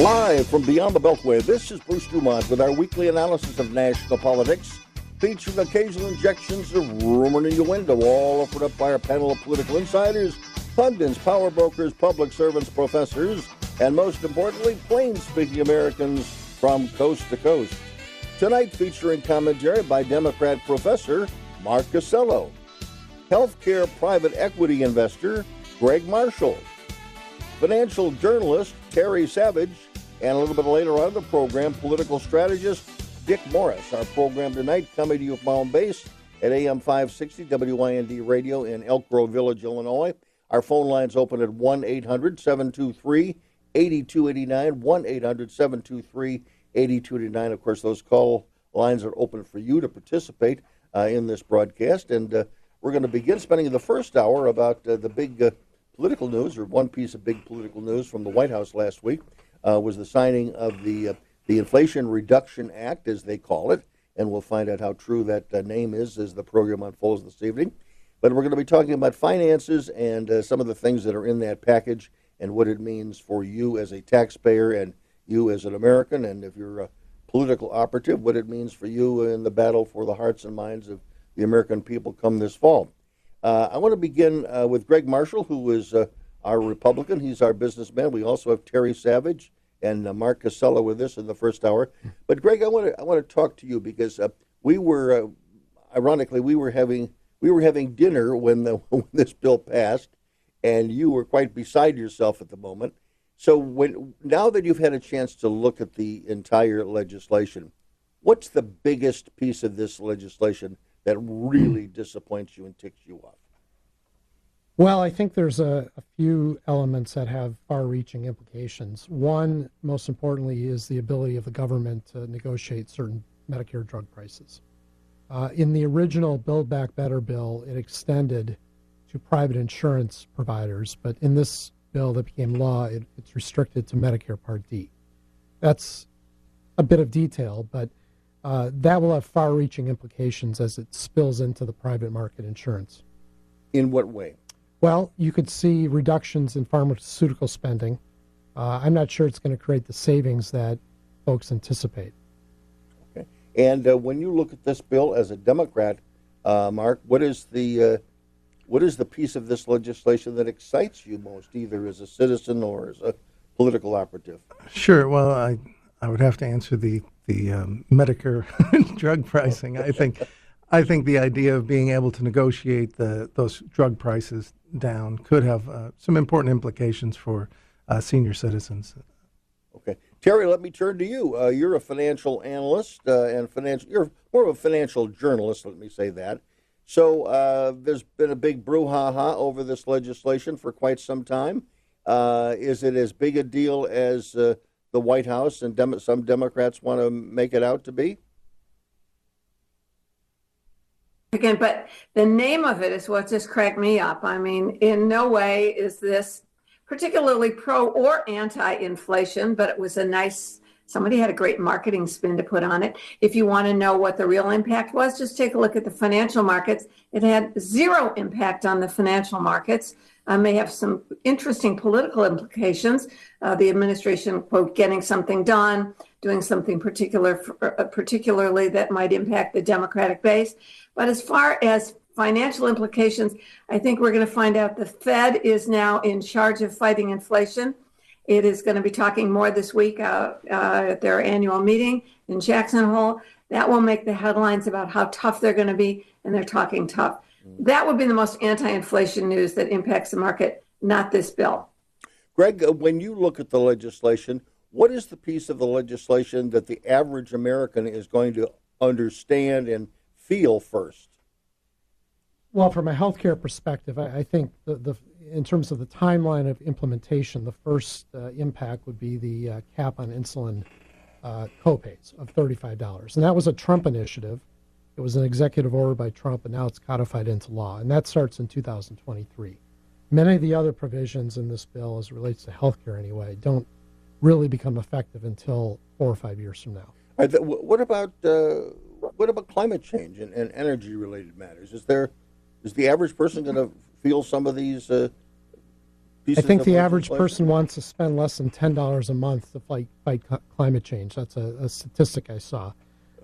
Live from beyond the Beltway, this is Bruce Dumont with our weekly analysis of national politics, featuring occasional injections of rumor and innuendo, all offered up by our panel of political insiders, pundits, power brokers, public servants, professors, and most importantly, plain-speaking Americans from coast to coast. Tonight featuring commentary by Democrat professor Mark Costello, healthcare private equity investor Greg Marshall, financial journalist Terry Savage, and a little bit later on in the program, political strategist Dick Morris. Our program tonight coming to you from base at AM 560 WIND Radio in Elk Grove Village, Illinois. Our phone lines open at 1 800 723 8289, 1 800 723 8289. Of course, those call lines are open for you to participate uh, in this broadcast. And uh, we're going to begin spending the first hour about uh, the big uh, political news, or one piece of big political news from the White House last week, was the signing of the uh, the Inflation Reduction Act, as they call it. And we'll find out how true that name is as the program unfolds this evening. But we're going to be talking about finances and some of the things that are in that package and what it means for you as a taxpayer and you as an American, and if you're a political operative, what it means for you in the battle for the hearts and minds of the American people come this fall. Uh, I want to begin uh, with Greg Marshall, who is uh, our Republican. He's our businessman. We also have Terry Savage and uh, Mark Costello with us in the first hour. But Greg, I want to I want to talk to you because uh, we were, uh, ironically, we were having we were having dinner when the when this bill passed, and you were quite beside yourself at the moment. So when now that you've had a chance to look at the entire legislation, what's the biggest piece of this legislation that really disappoints you and ticks you off? Well, I think there's a, a few elements that have far-reaching implications. One, most importantly, is the ability of the government to negotiate certain Medicare drug prices. Uh, in the original Build Back Better bill, it extended to private insurance providers, but in this bill that became law, it, it's restricted to Medicare Part D. That's a bit of detail, but uh, that will have far reaching implications as it spills into the private market insurance. In what way? Well, you could see reductions in pharmaceutical spending. Uh, I'm not sure it's going to create the savings that folks anticipate. Okay. And uh, when you look at this bill as a Democrat, uh, Mark, what is the uh, what is the piece of this legislation that excites you most, either as a citizen or as a political operative? Sure. Well, I I would have to answer the the um, Medicare drug pricing. I think I think the idea of being able to negotiate the those drug prices down could have uh, some important implications for uh, senior citizens. Okay, Terry, let me turn to you. Uh, you're a financial analyst uh, and financial. You're more of a financial journalist. Let me say that. So uh, there's been a big brouhaha over this legislation for quite some time. Uh, is it as big a deal as the White House and dem- some Democrats want to make it out to be? Again, but the name of it is what just cracked me up. I mean, in no way is this particularly pro or anti inflation, but it was a nice Somebody had a great marketing spin to put on it. If you want to know what the real impact was, just take a look at the financial markets. It had zero impact on the financial markets. Uh, may have some interesting political implications. Uh, the administration, quote, getting something done, doing something particular, for, uh, particularly that might impact the Democratic base. But as far as financial implications, I think we're going to find out the Fed is now in charge of fighting inflation. It is going to be talking more this week uh, uh, at their annual meeting in Jackson Hole. That will make the headlines about how tough they're going to be, and they're talking tough. Mm. That would be the most anti inflation news that impacts the market, not this bill. Greg, uh, when you look at the legislation, what is the piece of the legislation that the average American is going to understand and feel first? Well, from a healthcare perspective, I, I think the, the in terms of the timeline of implementation, the first uh, impact would be the uh, cap on insulin uh, copays of $35. And that was a Trump initiative. It was an executive order by Trump, and now it's codified into law. And that starts in 2023. Many of the other provisions in this bill, as it relates to healthcare anyway, don't really become effective until four or five years from now. Right, what about uh, what about climate change and, and energy related matters? Is there is the average person going to feel some of these uh, I think the average person wants to spend less than ten dollars a month to fight fight climate change. That's a, a statistic I saw.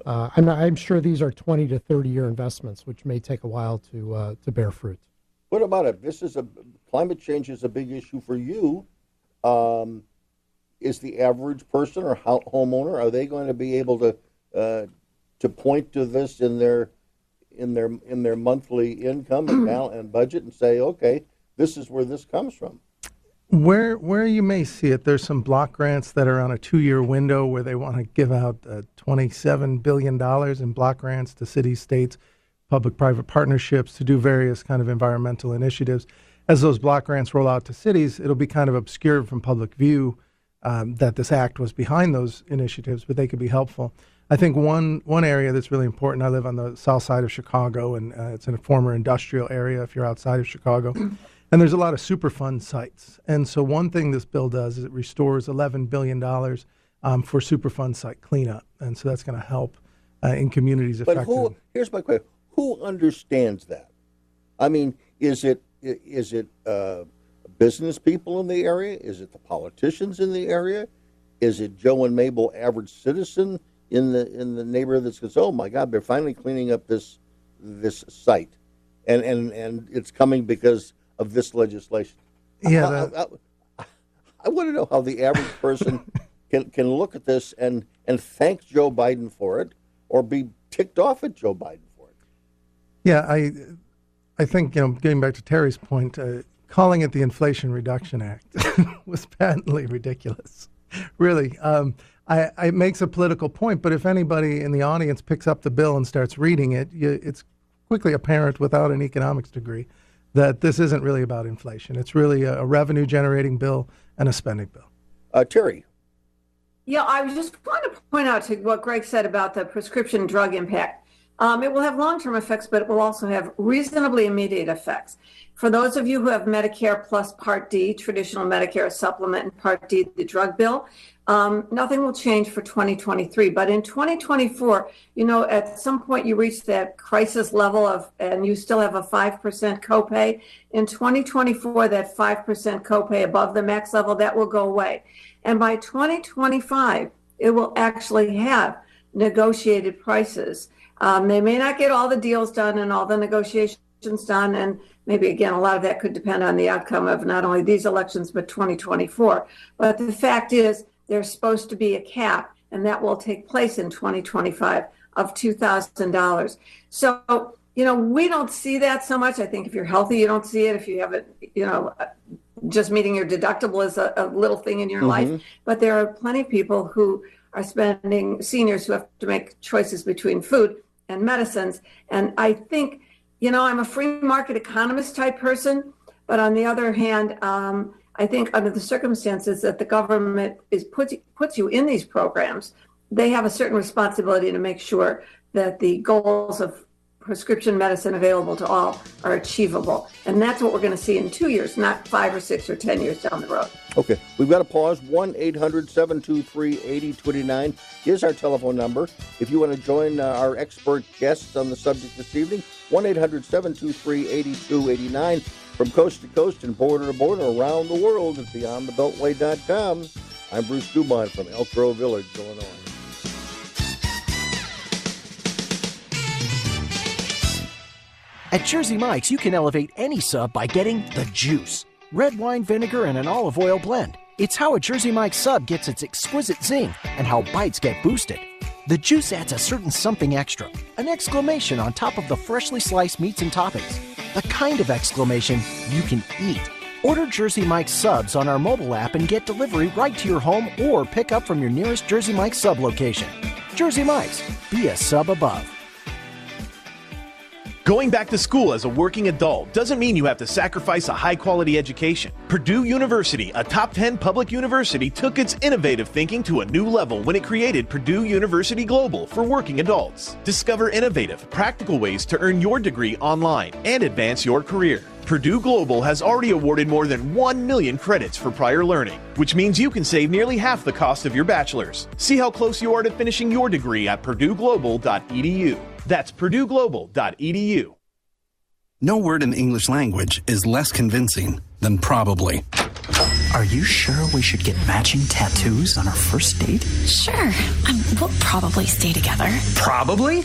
Uh, I'm, not, I'm sure these are 20 to 30 year investments, which may take a while to uh, to bear fruit. What about it? This is a climate change is a big issue for you. Um, is the average person or homeowner are they going to be able to uh, to point to this in their in their in their monthly income and, and budget and say, okay, this is where this comes from? Where where you may see it, there's some block grants that are on a two-year window where they want to give out uh, 27 billion dollars in block grants to cities, states, public-private partnerships to do various kind of environmental initiatives. As those block grants roll out to cities, it'll be kind of obscured from public view um, that this act was behind those initiatives, but they could be helpful. I think one one area that's really important. I live on the south side of Chicago, and uh, it's in a former industrial area. If you're outside of Chicago, and there's a lot of Superfund sites. And so one thing this bill does is it restores 11 billion dollars um, for Superfund site cleanup, and so that's going to help uh, in communities but affected. Who, here's my question: Who understands that? I mean, is it is it uh, business people in the area? Is it the politicians in the area? Is it Joe and Mabel, average citizen in the in the neighborhood that says, "Oh my God, they're finally cleaning up this this site," and and and it's coming because of this legislation? Yeah, I, I, I, I want to know how the average person can can look at this and and thank Joe Biden for it, or be ticked off at Joe Biden for it. Yeah, I I think you know, getting back to Terry's point. Uh, calling it the Inflation Reduction Act was patently ridiculous. really, um, I, I, it makes a political point, but if anybody in the audience picks up the bill and starts reading it, you, it's quickly apparent without an economics degree that this isn't really about inflation. It's really a, a revenue generating bill and a spending bill. Uh, Terry. Yeah, I was just want to point out to what Greg said about the prescription drug impact. Um, it will have long term effects, but it will also have reasonably immediate effects. For those of you who have Medicare plus Part D, traditional Medicare supplement, and Part D, the drug bill, um, nothing will change for 2023. But in 2024, you know, at some point you reach that crisis level of, and you still have a 5% copay. In 2024, that 5% copay above the max level, that will go away. And by 2025, it will actually have negotiated prices um, they may not get all the deals done and all the negotiations done. And maybe, again, a lot of that could depend on the outcome of not only these elections, but 2024. But the fact is, there's supposed to be a cap, and that will take place in 2025 of $2,000. So, you know, we don't see that so much. I think if you're healthy, you don't see it. If you have it, you know, just meeting your deductible is a, a little thing in your mm-hmm. life. But there are plenty of people who are spending, seniors who have to make choices between food and medicines. And I think, you know, I'm a free market economist type person, but on the other hand, um, I think under the circumstances that the government is puts puts you in these programs, they have a certain responsibility to make sure that the goals of prescription medicine available to all are achievable. And that's what we're going to see in two years, not five or six or 10 years down the road. Okay, we've got to pause. 1 800 723 8029 is our telephone number. If you want to join uh, our expert guests on the subject this evening, 1 800 723 8289 from coast to coast and border to border around the world at beyondthebeltway.com. I'm Bruce Dumont from Elk Grove Village, Illinois. At Jersey Mike's, you can elevate any sub by getting the juice red wine vinegar and an olive oil blend. It's how a Jersey Mike's sub gets its exquisite zing and how bites get boosted. The juice adds a certain something extra, an exclamation on top of the freshly sliced meats and toppings. The kind of exclamation you can eat. Order Jersey Mike's subs on our mobile app and get delivery right to your home or pick up from your nearest Jersey Mike's sub location. Jersey Mike's, be a sub above. Going back to school as a working adult doesn't mean you have to sacrifice a high quality education. Purdue University, a top 10 public university, took its innovative thinking to a new level when it created Purdue University Global for working adults. Discover innovative, practical ways to earn your degree online and advance your career. Purdue Global has already awarded more than 1 million credits for prior learning, which means you can save nearly half the cost of your bachelor's. See how close you are to finishing your degree at purdueglobal.edu. That's purdueglobal.edu. No word in the English language is less convincing than probably. Are you sure we should get matching tattoos on our first date? Sure. Um, we'll probably stay together. Probably?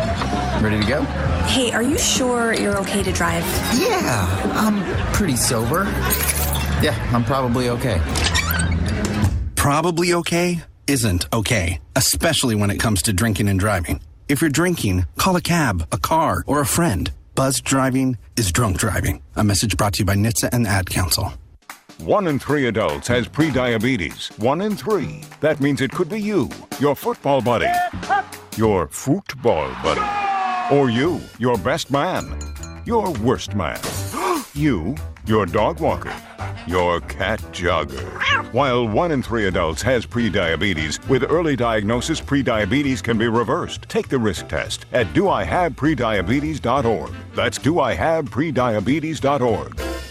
Ready to go? Hey, are you sure you're okay to drive? Yeah, I'm pretty sober. Yeah, I'm probably okay. Probably okay isn't okay, especially when it comes to drinking and driving. If you're drinking, call a cab, a car, or a friend. Buzz driving is drunk driving. A message brought to you by NHTSA and the Ad Council. One in three adults has prediabetes. One in three. That means it could be you, your football buddy, your football buddy, or you, your best man, your worst man, you, your dog walker, your cat jogger. While one in three adults has prediabetes, with early diagnosis, prediabetes can be reversed. Take the risk test at doihaveprediabetes.org. That's doihaveprediabetes.org.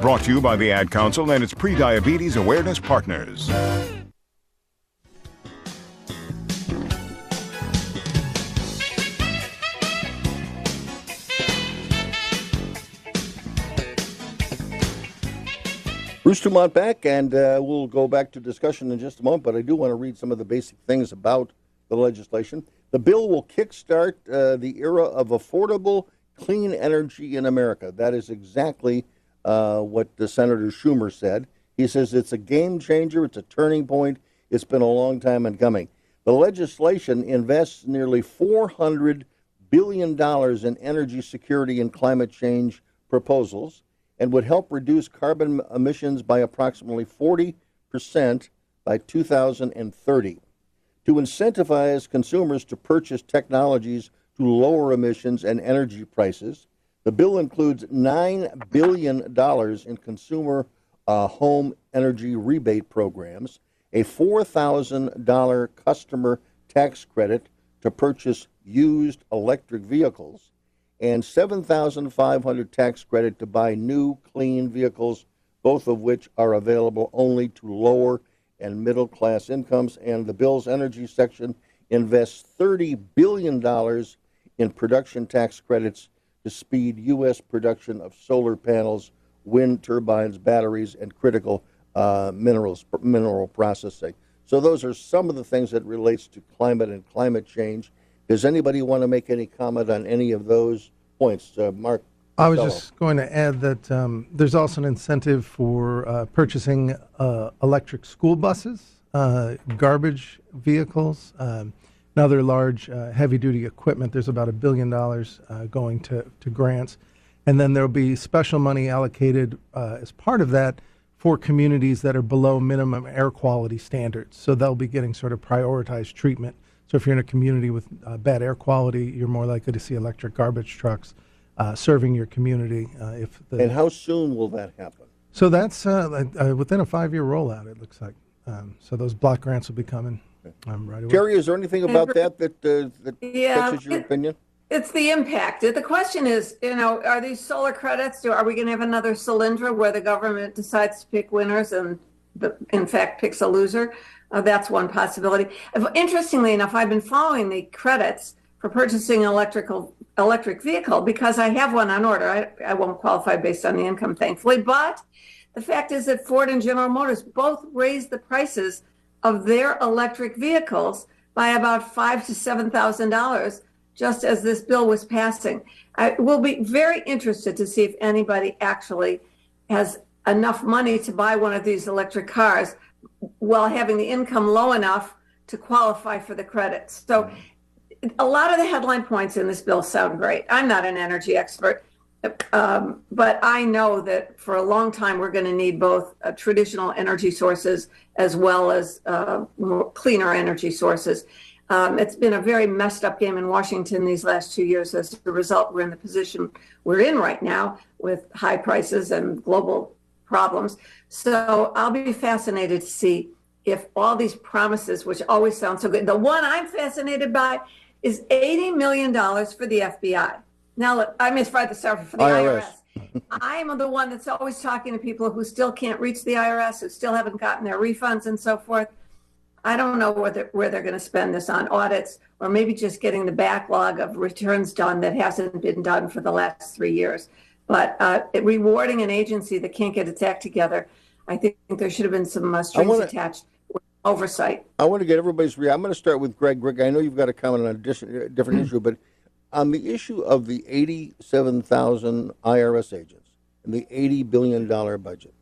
Brought to you by the Ad Council and its pre-diabetes awareness partners. Bruce Dumont back, and uh, we'll go back to discussion in just a moment, but I do want to read some of the basic things about the legislation. The bill will kickstart uh, the era of affordable, clean energy in America. That is exactly uh, what Senator Schumer said. He says it's a game changer, it's a turning point, it's been a long time in coming. The legislation invests nearly $400 billion in energy security and climate change proposals and would help reduce carbon emissions by approximately 40% by 2030. To incentivize consumers to purchase technologies to lower emissions and energy prices, the bill includes $9 billion in consumer uh, home energy rebate programs, a $4,000 customer tax credit to purchase used electric vehicles, and 7,500 tax credit to buy new clean vehicles, both of which are available only to lower and middle class incomes. And the bill's energy section invests $30 billion in production tax credits to speed U.S. production of solar panels, wind turbines, batteries, and critical uh, minerals, mineral processing. So those are some of the things that relates to climate and climate change. Does anybody want to make any comment on any of those points, uh, Mark? I was just going to add that um, there's also an incentive for uh, purchasing uh, electric school buses, uh, garbage vehicles, um, and other large uh, heavy duty equipment. There's about a billion dollars uh, going to, to grants. And then there'll be special money allocated uh, as part of that for communities that are below minimum air quality standards. So they'll be getting sort of prioritized treatment. So if you're in a community with uh, bad air quality, you're more likely to see electric garbage trucks uh, serving your community. Uh, if the, And how soon will that happen? so that's uh, uh, within a five-year rollout. It looks like. Um, so those block grants will be coming um, right away. Terry, is there anything about that that, uh, that Yeah, catches your it- opinion? It's the impact. The question is, you know, are these solar credits? Do, are we going to have another Solyndra where the government decides to pick winners and, the, in fact, picks a loser? Uh, that's one possibility. If- Interestingly enough, I've been following the credits for purchasing an electrical electric vehicle because I have one on order. I, I won't qualify based on the income, thankfully, but the fact is that Ford and General Motors both raised the prices of their electric vehicles by about five to seven thousand dollars just as this bill was passing. I will be very interested to see if anybody actually has enough money to buy one of these electric cars while having the income low enough to qualify for the credits. So a lot of the headline points in this bill sound great. I'm not an energy expert, um, but I know that for a long time we're going to need both uh, traditional energy sources as well as uh, cleaner energy sources. Um, it's been a very messed up game in Washington these last two years. As a result, we're in the position we're in right now with high prices and global problems. So I'll be fascinated to see if all these promises, which always sound so good, the one I'm fascinated by is $80 million for the FBI. Now, look, I mean, for the, for the IRS. IRS. I'm the one that's always talking to people who still can't reach the IRS, who still haven't gotten their refunds and so forth. I don't know where they're, where they're going to spend this on audits or maybe just getting the backlog of returns done that hasn't been done for the last three years. But uh, rewarding an agency that can't get its act together, I think there should have been some uh, strings wanna, attached oversight. I want to get everybody's reaction. I'm going to start with Greg. Greg, I know you've got a comment on a different, different issue, but on the issue of the 87,000 IRS agents and the $80 billion budget,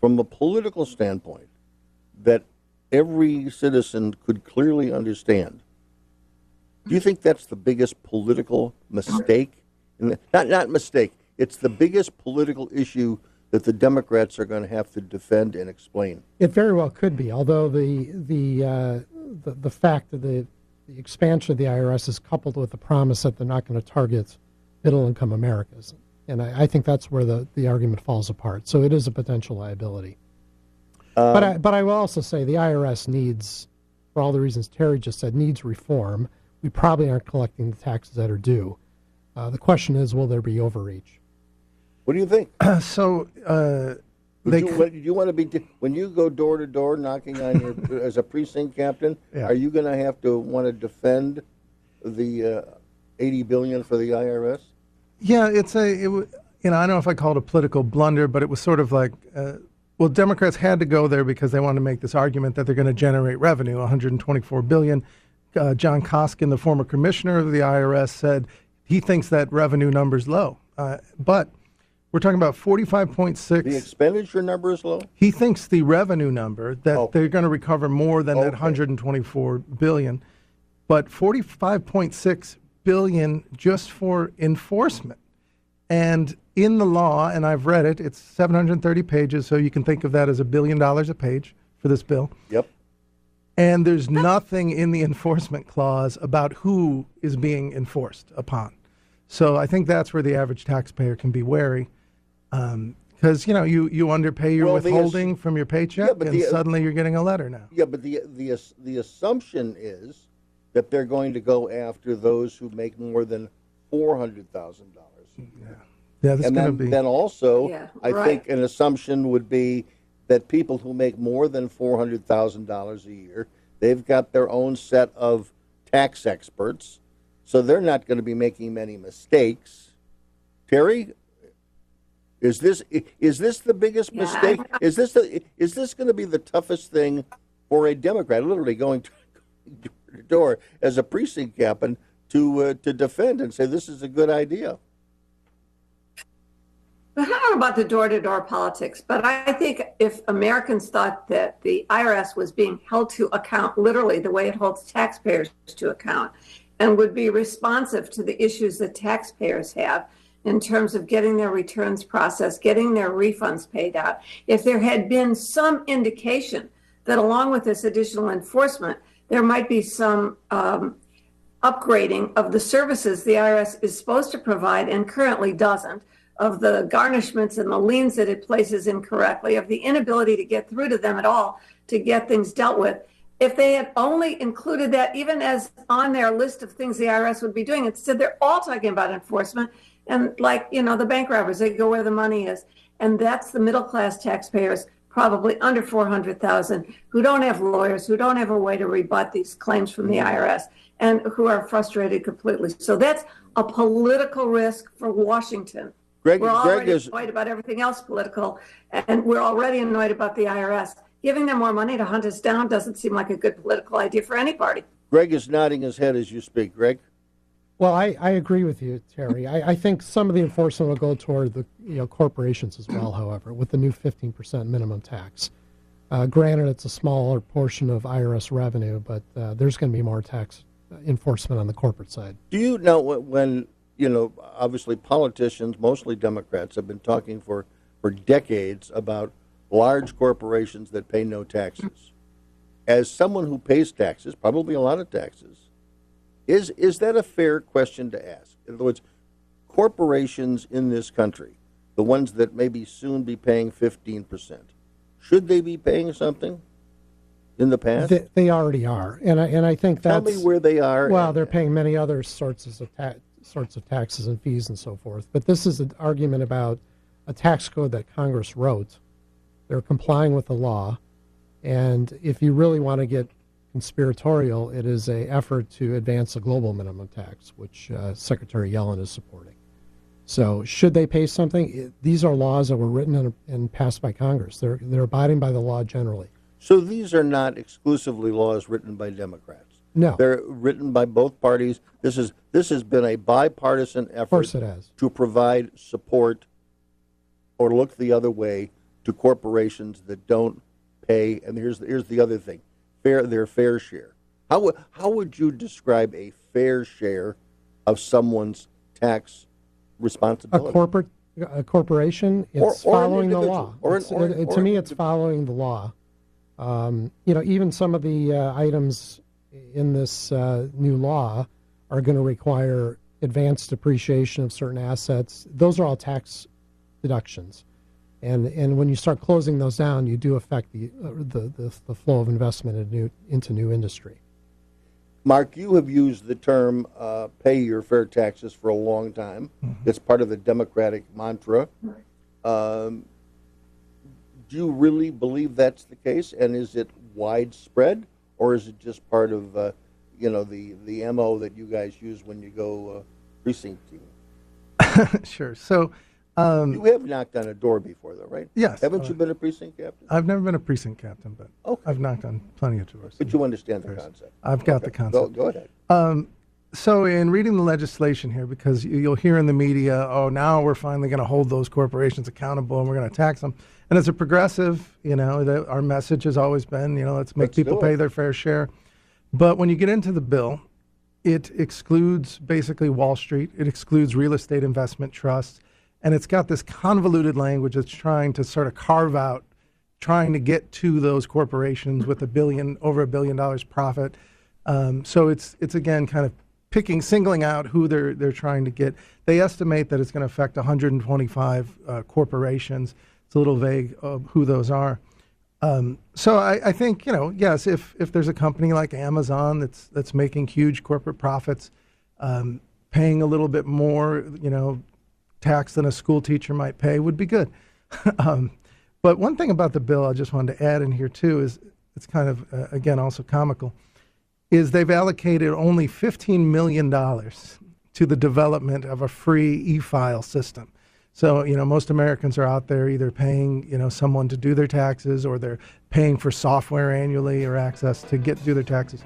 from a political standpoint, that every citizen could clearly understand. Do you think that's the biggest political mistake? Not not mistake. It's the biggest political issue that the Democrats are going to have to defend and explain. It very well could be, although the the uh, the, the fact that the, the expansion of the IRS is coupled with the promise that they're not going to target middle income Americans, and I, I think that's where the, the argument falls apart. So it is a potential liability. Um, but I, but I will also say the IRS needs, for all the reasons Terry just said, needs reform. We probably aren't collecting the taxes that are due. Uh, the question is, will there be overreach? What do you think? so. Uh, they, you, what, you want to be when you go door to door knocking on your as a precinct captain? Yeah. Are you going to have to want to defend the uh, eighty billion for the IRS? Yeah, it's a it, you know I don't know if I call it a political blunder, but it was sort of like uh, well, Democrats had to go there because they wanted to make this argument that they're going to generate revenue, 124 billion. Uh, John Koskinen, the former commissioner of the IRS, said he thinks that revenue number is low. Uh, but we're talking about 45.6. The expenditure number is low. He thinks the revenue number that oh. they're going to recover more than okay. that 124 billion, but 45.6 billion just for enforcement. And in the law, and I've read it, it's 730 pages, so you can think of that as a billion dollars a page for this bill. Yep. And there's nothing in the enforcement clause about who is being enforced upon. So I think that's where the average taxpayer can be wary. Because, um, you know, you, you underpay your well, withholding from your paycheck, yeah, and the, suddenly you're getting a letter now. Yeah, but the, the, the assumption is that they're going to go after those who make more than $400,000. Yeah. Yeah, that's and going to be. Then also, yeah, I right. think an assumption would be that people who make more than four hundred thousand dollars a year, they've got their own set of tax experts, so they're not going to be making many mistakes. Terry, is this is this the biggest yeah, mistake? Is this the, is this going to be the toughest thing for a Democrat? Literally going door to door as a precinct captain to uh, to defend and say this is a good idea. I don't know about the door to door politics, but I think if Americans thought that the IRS was being held to account literally the way it holds taxpayers to account and would be responsive to the issues that taxpayers have in terms of getting their returns processed, getting their refunds paid out, if there had been some indication that along with this additional enforcement, there might be some um, upgrading of the services the IRS is supposed to provide and currently doesn't of the garnishments and the liens that it places incorrectly, of the inability to get through to them at all to get things dealt with. If they had only included that, even as on their list of things the IRS would be doing, instead they're all talking about enforcement and like you know the bank robbers, they go where the money is, and that's the middle class taxpayers, probably under four hundred thousand, who don't have lawyers, who don't have a way to rebut these claims from the IRS, and who are frustrated completely. So that's a political risk for Washington Greg, we're already Greg is, annoyed about everything else political, and we're already annoyed about the IRS. Giving them more money to hunt us down doesn't seem like a good political idea for any party. Greg is nodding his head as you speak. Greg? Well, I, I agree with you, Terry. I, I think some of the enforcement will go toward the you know corporations as well. However, with the new 15% minimum tax, uh, granted it's a smaller portion of IRS revenue, but uh, there's going to be more tax enforcement on the corporate side. Do you know when you know? Obviously, politicians, mostly Democrats, have been talking for for decades about large corporations that pay no taxes. As someone who pays taxes, probably a lot of taxes, is is that a fair question to ask? In other words, corporations in this country, the ones that maybe soon be paying fifteen percent, should they be paying something? in the past? They, they already are, and I and I think Tell that's me where they are. Well, they're paying many other sorts of ta- sorts of taxes and fees and so forth. But this is an argument about a tax code that Congress wrote. They're complying with the law, and if you really want to get conspiratorial, it is a effort to advance a global minimum tax, which uh, Secretary Yellen is supporting. So, should they pay something? It, these are laws that were written and, and passed by Congress. They're they're abiding by the law generally. So these are not exclusively laws written by Democrats. No. They're written by both parties. This is this has been a bipartisan effort Of course it has. to provide support or look the other way to corporations that don't pay and here's here's the other thing. Fair their fair share. How would how would you describe a fair share of someone's tax responsibility? A corporate a corporation, it's or an following the law. or an- or- it- or to me, it's following the law. Um, you know, even some of the uh, items in this uh, new law are going to require advanced depreciation of certain assets. Those are all tax deductions, and and when you start closing those down, you do affect the uh, the, the the flow of investment in new, into new industry. Mark, you have used the term uh, pay your fair taxes for a long time. It's part of the Democratic mantra. Um, do you really believe that's the case? And is it widespread? Or is it just part of, uh, you know, the, the MO that you guys use when you go uh, precinct team? sure. So, um, you have knocked on a door before, though, right? Yes. Haven't you been a precinct captain? I've never been a precinct captain, but I've knocked on plenty of doors. But you understand the concept. I've got Okay. the concept. Go, ahead. Um, so, in reading the legislation here, because you- you'll hear in the media, oh, now we're finally going to hold those corporations accountable and we're going to tax them. And as a progressive, you know, the, our message has always been, you know, let's make Let's people do pay their fair share. But when you get into the bill, it excludes basically Wall Street, it excludes real estate investment trusts, and it's got this convoluted language that's trying to sort of carve out, trying to get to those corporations with a billion, over a billion dollars profit. Um, so it's it's again kind of picking, singling out who they're they're trying to get. They estimate that it's going to affect 125 uh, corporations. It's a little vague of who those are. Um, so I, I think you know, yes, if if there's a company like Amazon that's that's making huge corporate profits, um, paying a little bit more, you know, tax than a school teacher might pay would be good. um, but one thing about the bill I just wanted to add in here too is it's kind of uh, again also comical, is they've allocated only fifteen million dollars to the development of a free e-file system. So, you know, most Americans are out there either paying, you know, someone to do their taxes or they're paying for software annually or access to get do their taxes.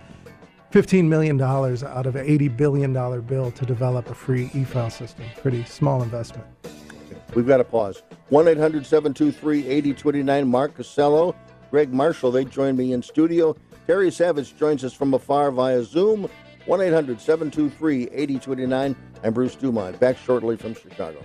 $15 million out of an $80 billion bill to develop a free e-file system. Pretty small investment. We've got to pause. 1 800 723 8029. Mark Costello, Greg Marshall, they join me in studio. Terry Savage joins us from afar via Zoom. 1 800 723 8029. I'm Bruce Dumont. Back shortly from Chicago.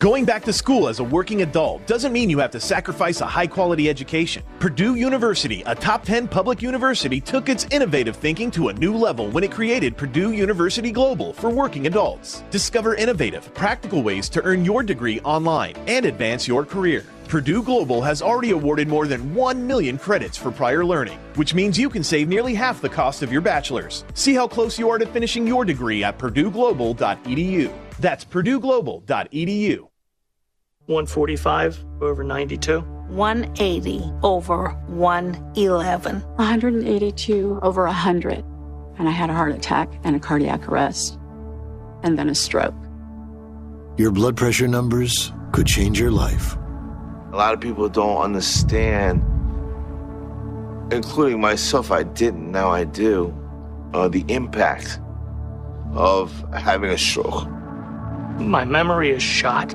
Going back to school as a working adult doesn't mean you have to sacrifice a high quality education. Purdue University, a top 10 public university, took its innovative thinking to a new level when it created Purdue University Global for working adults. Discover innovative, practical ways to earn your degree online and advance your career. Purdue Global has already awarded more than 1 million credits for prior learning, which means you can save nearly half the cost of your bachelor's. See how close you are to finishing your degree at purdueglobal.edu. That's purdueglobal.edu. 145 over 92. 180 over 111. 182 over 100. And I had a heart attack and a cardiac arrest, and then a stroke. Your blood pressure numbers could change your life. A lot of people don't understand, including myself, I didn't, now I do, uh, the impact of having a stroke. My memory is shot.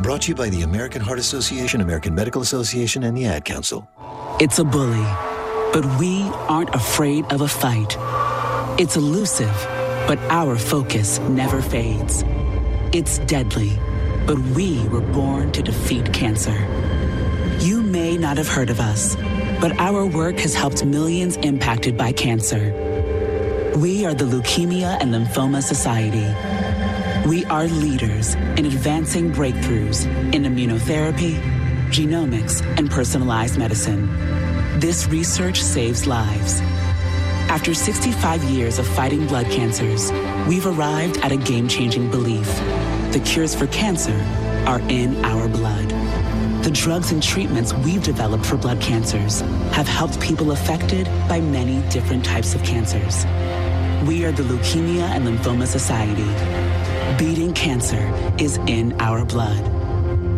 Brought to you by the American Heart Association, American Medical Association, and the Ad Council. It's a bully, but we aren't afraid of a fight. It's elusive, but our focus never fades. It's deadly, but we were born to defeat cancer. You may not have heard of us, but our work has helped millions impacted by cancer. We are the Leukemia and Lymphoma Society. We are leaders in advancing breakthroughs in immunotherapy, genomics, and personalized medicine. This research saves lives. After 65 years of fighting blood cancers, we've arrived at a game changing belief. The cures for cancer are in our blood. The drugs and treatments we've developed for blood cancers have helped people affected by many different types of cancers. We are the Leukemia and Lymphoma Society. Beating cancer is in our blood.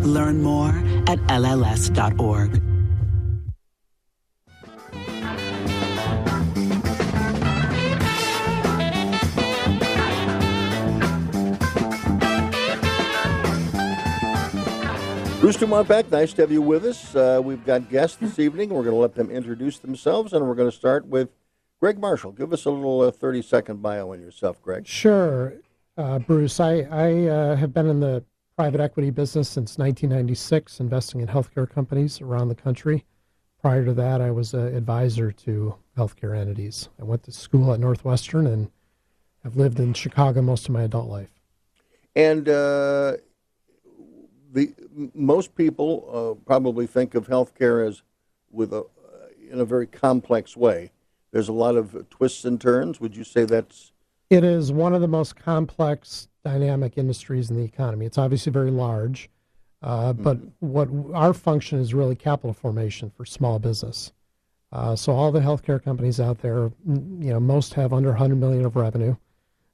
Learn more at LLS.org. Bruce Dumont back. Nice to have you with us. Uh, we've got guests this evening. We're going to let them introduce themselves, and we're going to start with Greg Marshall. Give us a little uh, 30 second bio on yourself, Greg. Sure, uh, Bruce. I, I uh, have been in the private equity business since 1996, investing in healthcare companies around the country. Prior to that, I was an advisor to healthcare entities. I went to school at Northwestern and have lived in Chicago most of my adult life. And uh, the most people uh, probably think of healthcare as with a in a very complex way. There's a lot of twists and turns. Would you say that's? It is one of the most complex, dynamic industries in the economy. It's obviously very large, uh, but mm-hmm. what our function is really capital formation for small business. Uh, so all the healthcare companies out there, you know, most have under 100 million of revenue.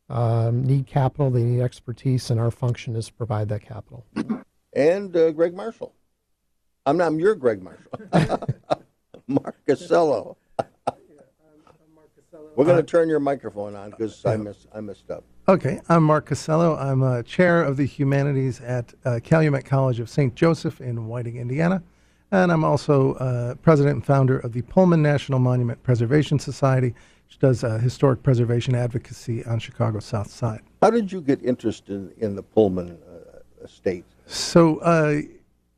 Um, need capital, they need expertise, and our function is to provide that capital and uh, Greg Marshall. I'm not. I'm your Greg Marshall. Mark Marcusello. We're going to turn your microphone on because I missed. I messed up. Okay, I'm Mark Costello. I'm a chair of the humanities at uh, Calumet College of St. Joseph in Whiting, Indiana. And I'm also uh, president and founder of the Pullman National Monument Preservation Society, which does uh, historic preservation advocacy on Chicago's South Side. How did you get interested in the Pullman uh, estate? So, uh,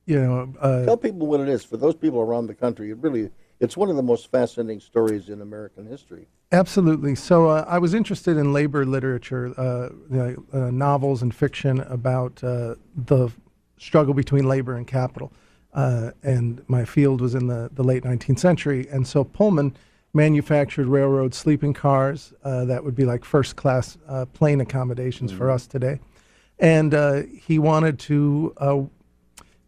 you know, uh, tell people what it is. For those people around the country, it really it's one of the most fascinating stories in American history. Absolutely. So, uh, I was interested in labor literature, uh, you know, uh, novels and fiction about uh, the struggle between labor and capital. and my field was in the, the late 19th century. And so Pullman manufactured railroad sleeping cars that would be like first class plane accommodations mm-hmm. for us today and uh, he wanted to uh,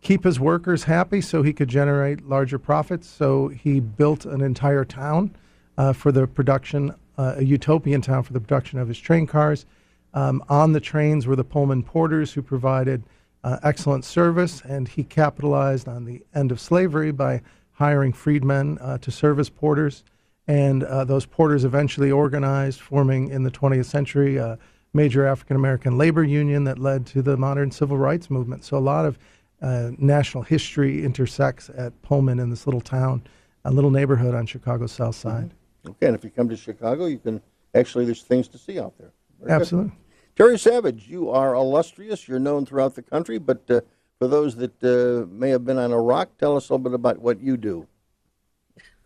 keep his workers happy so he could generate larger profits. So he built an entire town uh, for the production, uh, a utopian town for the production of his train cars. Um, on the trains were the Pullman porters who provided uh, excellent service, and he capitalized on the end of slavery by hiring freedmen uh, to serve as porters. And those porters eventually organized, forming in the 20th century a major African American labor union that led to the modern civil rights movement. So a lot of uh, national history intersects at Pullman in this little town, a little neighborhood on Chicago's south mm-hmm. side. Okay, and if you come to Chicago, you can actually, there's things to see out there. Very Absolutely. Good. Terry Savage, you are illustrious. You're known throughout the country, but uh, for those that uh, may have been on a rock, tell us a little bit about what you do.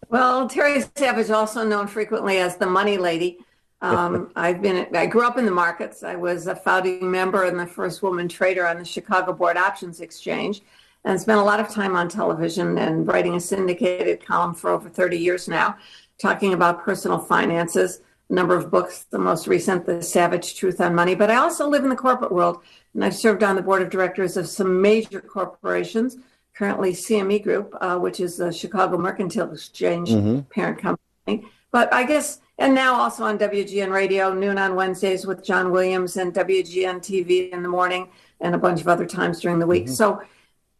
Well, Terry Savage, also known frequently as the Money Lady. Um, I've been. I grew up in the markets. I was a founding member and the first woman trader on the Chicago Board Options Exchange, and spent a lot of time on television and writing a syndicated column for over 30 years now, talking about personal finances. A number of books. The most recent, "The Savage Truth on Money." But I also live in the corporate world, and I've served on the board of directors of some major corporations currently CME Group, uh, which is the Chicago Mercantile Exchange Mhm. parent company. But I guess, and now also on WGN Radio, noon on Wednesdays with John Williams and WGN TV in the morning, and a bunch of other times during the week. So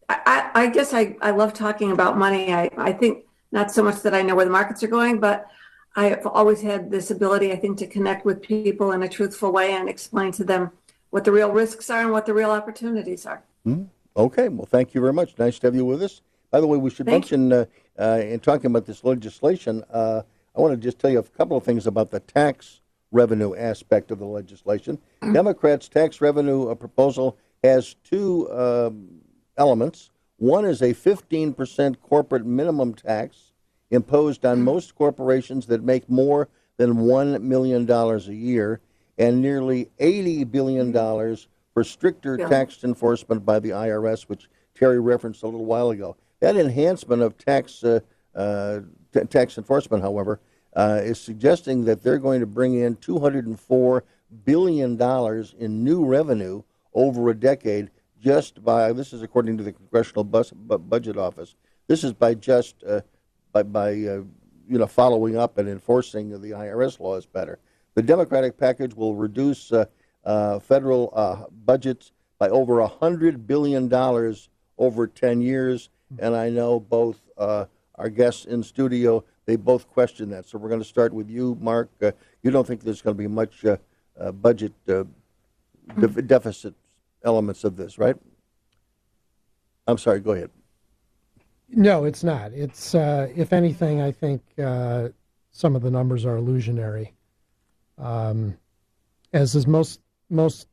I, I guess I, I love talking about money. I, I think not so much that I know where the markets are going, but I've always had this ability, I think, to connect with people in a truthful way and explain to them what the real risks are and what the real opportunities are. Hmm? Okay, well, thank you very much. Nice to have you with us. By the way, we should Thank mention, uh, uh, in talking about this legislation, uh, I want to just tell you a couple of things about the tax revenue aspect of the legislation. Democrats' tax revenue uh, proposal has two um, elements. One is a 15% corporate minimum tax imposed on most corporations that make more than $1 million a year, and nearly $80 billion for stricter Yeah. tax enforcement by the IRS, which Terry referenced a little while ago. That enhancement of tax uh, uh, t- tax enforcement, however, uh, is suggesting that they're going to bring in 204 billion dollars in new revenue over a decade just by this is according to the Congressional Bus, Bu- Budget Office. This is by just uh, by by uh, you know following up and enforcing the IRS laws better. The Democratic package will reduce uh, uh, federal uh, budgets by over hundred billion dollars over ten years, and I know both uh, our guests in studio they both question that. So we're going to start with you, Mark. Uh, you don't think there's going to be much uh, uh, budget uh, def- deficit elements of this, right? I'm sorry. Go ahead. No, it's not. It's uh, if anything, I think uh, some of the numbers are illusionary. Um, as is most most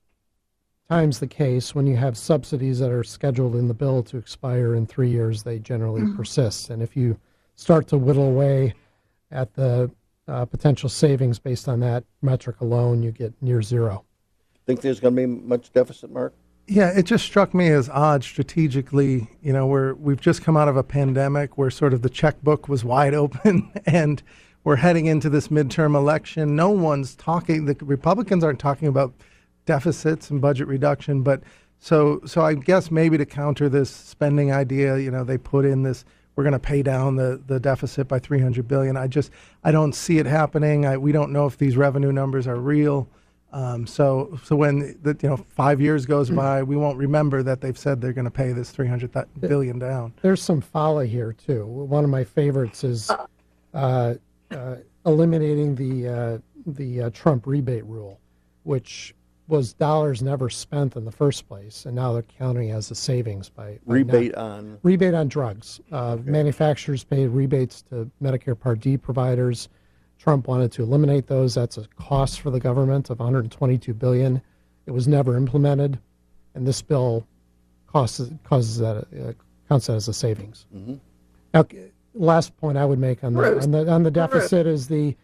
times the case, when you have subsidies that are scheduled in the bill to expire in three years, they generally persist. And if you start to whittle away at the uh, potential savings based on that metric alone, you get near zero. Think there's going to be much deficit, Mark? Yeah, it just struck me as odd strategically. You know, we're we've just come out of a pandemic where sort of the checkbook was wide open, and we're heading into this midterm election. No one's talking. The Republicans aren't talking about deficits and budget reduction, but so so I guess maybe to counter this spending idea, you know, they put in this. We're going to pay down the, the deficit by 300 billion. I just I don't see it happening. I, we don't know if these revenue numbers are real. Um, so, so when the, you know five years goes by, we won't remember that they've said they're going to pay this three hundred billion down. There's some folly here too. One of my favorites is uh, uh, eliminating the uh, the uh, Trump rebate rule, which was dollars never spent in the first place, and now they're counting as a savings by, by Rebate not- on- rebate on drugs. Uh, Manufacturers paid rebates to Medicare Part D providers. Trump wanted to eliminate those. That's a cost for the government of 122 billion. It was never implemented, and this bill causes causes that uh, counts that as a savings. Mm-hmm. Now, last point I would make on the on the on the deficit is the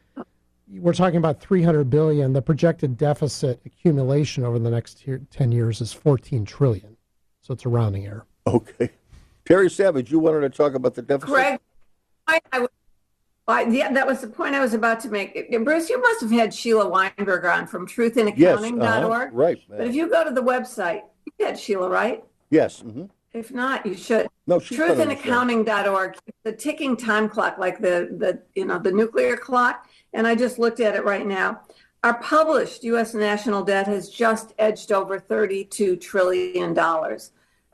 we're talking about 300 billion. The projected deficit accumulation over the next tier, 10 years is 14 trillion. So it's a rounding error. Okay. Terry Savage, you wanted to talk about the deficit. Greg, I, I, w- I- yeah, that was the point I was about to make. Bruce, you must have had Sheila Weinberger on from Yes, truthinaccounting.org. uh-huh, right. But if you go to the website, you had Sheila, right? Yes. hmm If not, you should. No, she's been the. Truthinaccounting.org, the ticking time clock, like the, the, you know, the nuclear clock. And I just looked at it right now. Our published U.S. national debt has just edged over $32 trillion.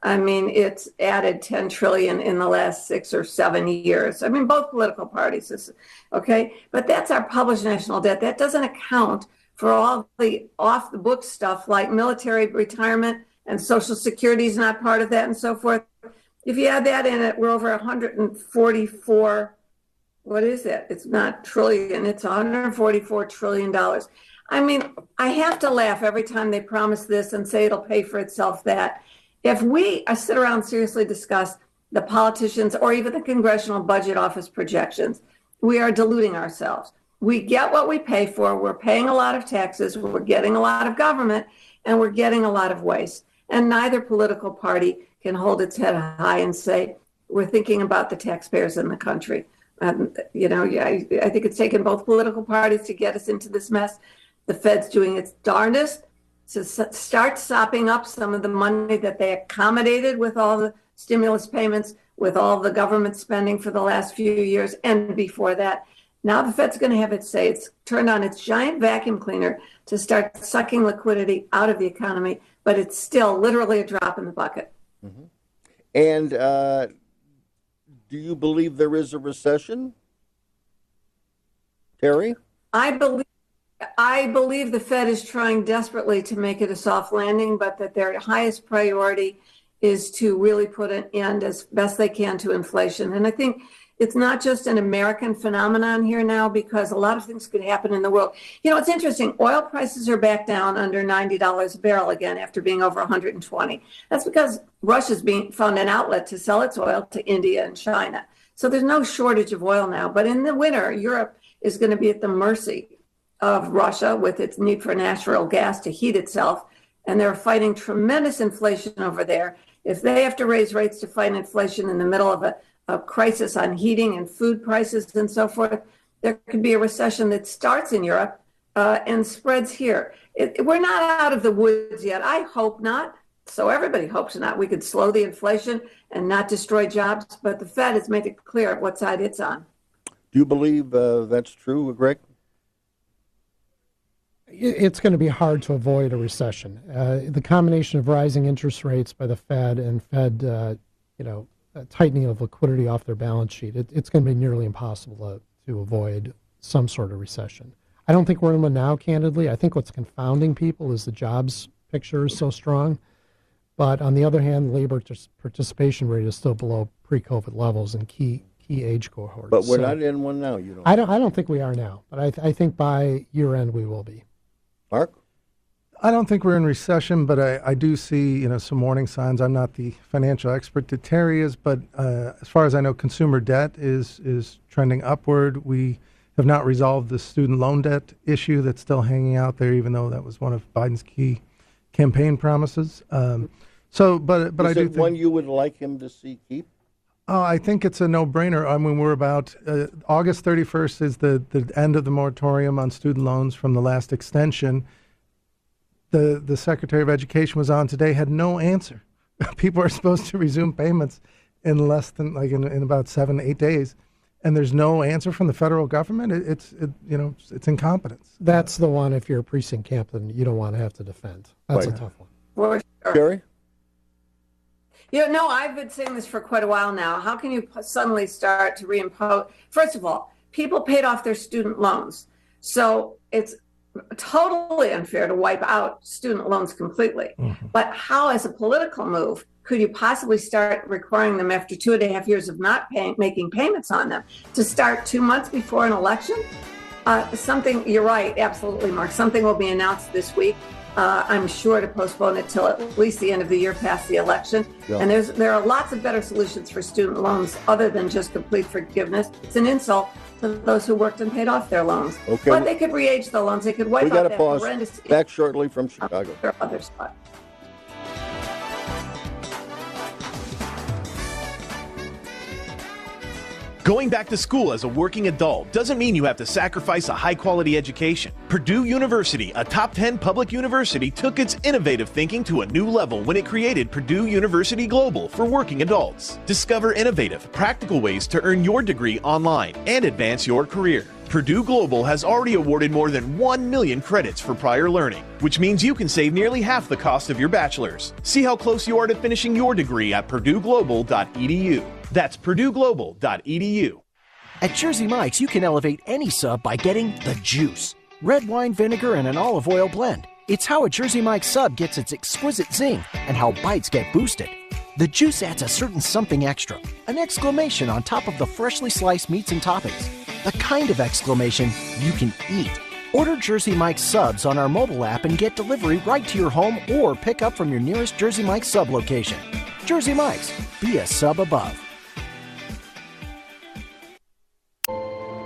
I mean, it's added 10 trillion in the last six or seven years. I mean, both political parties, this- okay? But that's our published national debt. That doesn't account for all the off the book stuff like military retirement and Social Security is not part of that and so forth. If you add that in, it we're over 144. What is it? It's not trillion. It's 144 trillion dollars. I mean, I have to laugh every time they promise this and say it'll pay for itself. That if we sit around seriously discuss the politicians or even the Congressional Budget Office projections, we are deluding ourselves. We get what we pay for. We're paying a lot of taxes. We're getting a lot of government, and we're getting a lot of waste. And neither political party can hold its head high and say, we're thinking about the taxpayers in the country. Um, you know, yeah, I, I think it's taken both political parties to get us into this mess. The Fed's doing its darndest to start sopping up some of the money that they accommodated with all the stimulus payments, with all the government spending for the last few years and before that. Now the Fed's going to have its say. It's turned on its giant vacuum cleaner to start sucking liquidity out of the economy, but it's still literally a drop in the bucket. And uh, do you believe there is a recession? Terry? I believe I believe the Fed is trying desperately to make it a soft landing, but that their highest priority is to really put an end as best they can to inflation. And I think it's not just an American phenomenon here now because a lot of things could happen in the world. You know, it's interesting. Oil prices are back down under $90 a barrel again after being over 120. That's because Russia's being found an outlet to sell its oil to India and China. So there's no shortage of oil now. But in the winter, Europe is going to be at the mercy of Russia with its need for natural gas to heat itself. And they're fighting tremendous inflation over there. If they have to raise rates to fight inflation in the middle of a, a crisis on heating and food prices and so forth, there could be a recession that starts in Europe uh, and spreads here. It, we're not out of the woods yet. I hope not. So everybody hopes not. We could slow the inflation and not destroy jobs, but the Fed has made it clear what side it's on. Do you believe uh, that's true, Greg? it's going to be hard to avoid a recession. Uh, the combination of rising interest rates by the Fed and Fed, uh, you know, tightening of liquidity off their balance sheet, it, it's going to be nearly impossible to, to avoid some sort of recession. I don't think we're in one now, candidly. I think what's confounding people is the jobs picture is so strong. But on the other hand, labor participation rate is still below pre-COVID levels in key key age cohorts. But we're So not in one now. You know. I don't. I don't think we are now, but I, th- I think by year end we will be. Mark? I don't think we're in recession, but I, I do see you know some warning signs. I'm not the financial expert that Terry is, but uh, as far as I know, consumer debt is is trending upward. We have not resolved the student loan debt issue that's still hanging out there, even though that was one of Biden's key campaign promises. Um, so, but but is I do one you would like him to see keep? Oh, I think it's a no-brainer. I mean, we're about uh, August 31st is the, the end of the moratorium on student loans from the last extension. The the Secretary of Education was on today had no answer. People are supposed to resume payments in less than like in, in about seven eight days, and there's no answer from the federal government. It, it's it, you know it's incompetence. That's the one. If you're a precinct captain, you don't want to have to defend. That's Right. a tough one. For sure. Jerry? You know, no, I've been saying this for quite a while now. How can you p- suddenly start to reimpose? First of all, people paid off their student loans. So it's totally unfair to wipe out student loans completely. But how, as a political move, could you possibly start requiring them after two and a half years of not paying, making payments on them to start two months before an election? Uh, something, you're right, absolutely, Mark. Something will be announced this week. Uh, I'm sure to postpone it till at least the end of the year past the election. Yeah. And there's there are lots of better solutions for student loans other than just complete forgiveness. It's an insult those who worked and paid off their loans. Okay. But they could re-age the loans. They could wipe we out got to that pause. horrendous Back shortly from Chicago. or other spot. Going back to school as a working adult doesn't mean you have to sacrifice a high quality education. Purdue University, a top 10 public university, took its innovative thinking to a new level when it created Purdue University Global for working adults. Discover innovative, practical ways to earn your degree online and advance your career. Purdue Global has already awarded more than 1 million credits for prior learning, which means you can save nearly half the cost of your bachelor's. See how close you are to finishing your degree at purdueglobal.edu. That's purdueglobal.edu. At Jersey Mike's, you can elevate any sub by getting the juice red wine vinegar and an olive oil blend. It's how a Jersey Mike's sub gets its exquisite zing and how bites get boosted. The juice adds a certain something extra, an exclamation on top of the freshly sliced meats and toppings. The kind of exclamation you can eat. Order Jersey Mike's subs on our mobile app and get delivery right to your home or pick up from your nearest Jersey Mike's sub location. Jersey Mike's, be a sub above.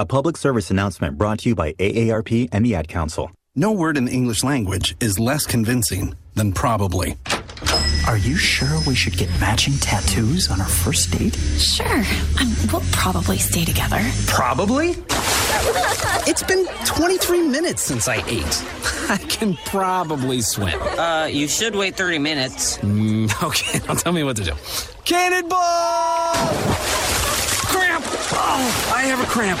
A public service announcement brought to you by AARP and the Ad Council. No word in the English language is less convincing than probably. Are you sure we should get matching tattoos on our first date? Sure. Um, we'll probably stay together. Probably? It's been 23 minutes since I ate. I can probably swim. Uh, you should wait 30 minutes. Mm, okay, now tell me what to do. Cannonball! Cramp! Oh, I have a cramp.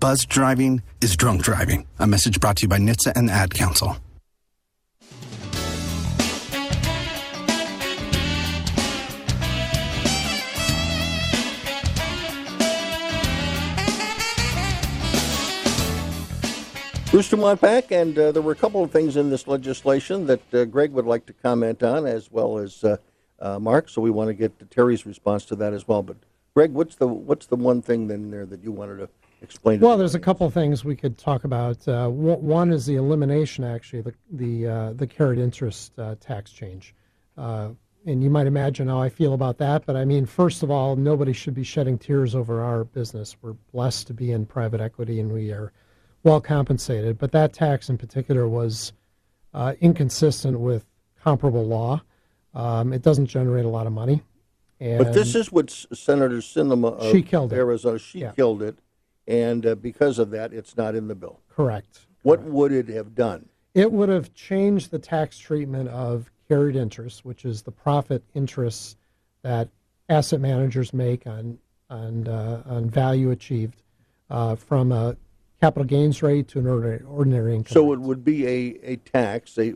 Buzz driving is drunk driving. A message brought to you by NHTSA and the Ad Council. Dumont back, and uh, there were a couple of things in this legislation that uh, Greg would like to comment on, as well as uh, uh Mark. So we want to get Terry's response to that as well. But Greg, what's the what's the one thing in there that you wanted to explain? Well, there's a couple of things we could talk about. Uh, one is the elimination, actually, the the uh, the carried interest tax change. and you might imagine how I feel about that, but I mean, first of all, nobody should be shedding tears over our business. We're blessed to be in private equity, and we are well compensated, but that tax in particular was uh, inconsistent with comparable law. Um, it doesn't generate a lot of money. but this is what Senator Sinema of she Arizona, she yeah. killed it, and uh, because of that, it's not in the bill. Correct. What would it have done? It would have changed the tax treatment of carried interest, which is the profit interests that asset managers make on on uh, on value achieved uh, from a capital gains rate to an ordinary, ordinary income. So rate. it would be a, a tax, a,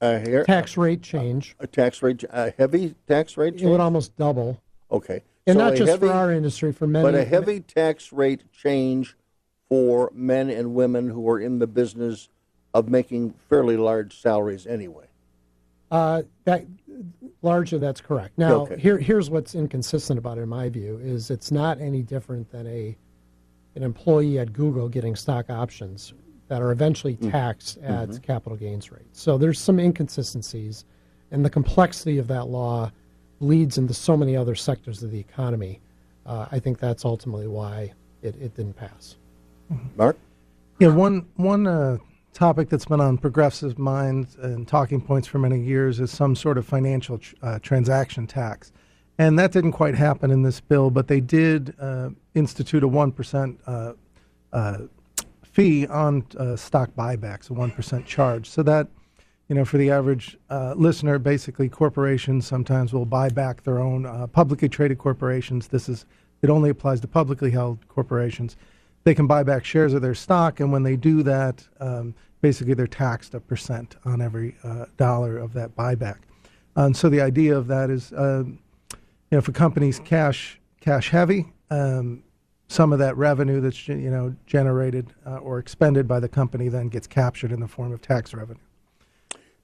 a, a tax rate change. A, a, tax rate, a heavy tax rate change? It would almost double. Okay. And so not just heavy, for our industry, for many. But a heavy tax rate change for men and women who are in the business of making fairly large salaries anyway. Uh, that largely that's correct. Now, okay. here here's what's inconsistent about it, in my view, is it's not any different than a an employee at Google getting stock options that are eventually mm. taxed mm-hmm. at capital gains rates. So there's some inconsistencies, and the complexity of that law leads into so many other sectors of the economy. Uh, I think that's ultimately why it, it didn't pass. Mark? Yeah, one, one uh, topic that's been on progressive minds and talking points for many years is some sort of financial tr- uh, transaction tax. And that didn't quite happen in this bill, but they did uh, institute a 1% uh, uh, fee on uh, stock buybacks, a 1% charge. So that, you know, for the average uh, listener, basically corporations sometimes will buy back their own uh, publicly traded corporations. This is, it only applies to publicly held corporations. They can buy back shares of their stock, and when they do that, um, basically they're taxed a percent on every dollar of that buyback. And so the idea of that is you know, if a company's cash cash heavy, um, some of that revenue that's you know generated uh, or expended by the company then gets captured in the form of tax revenue.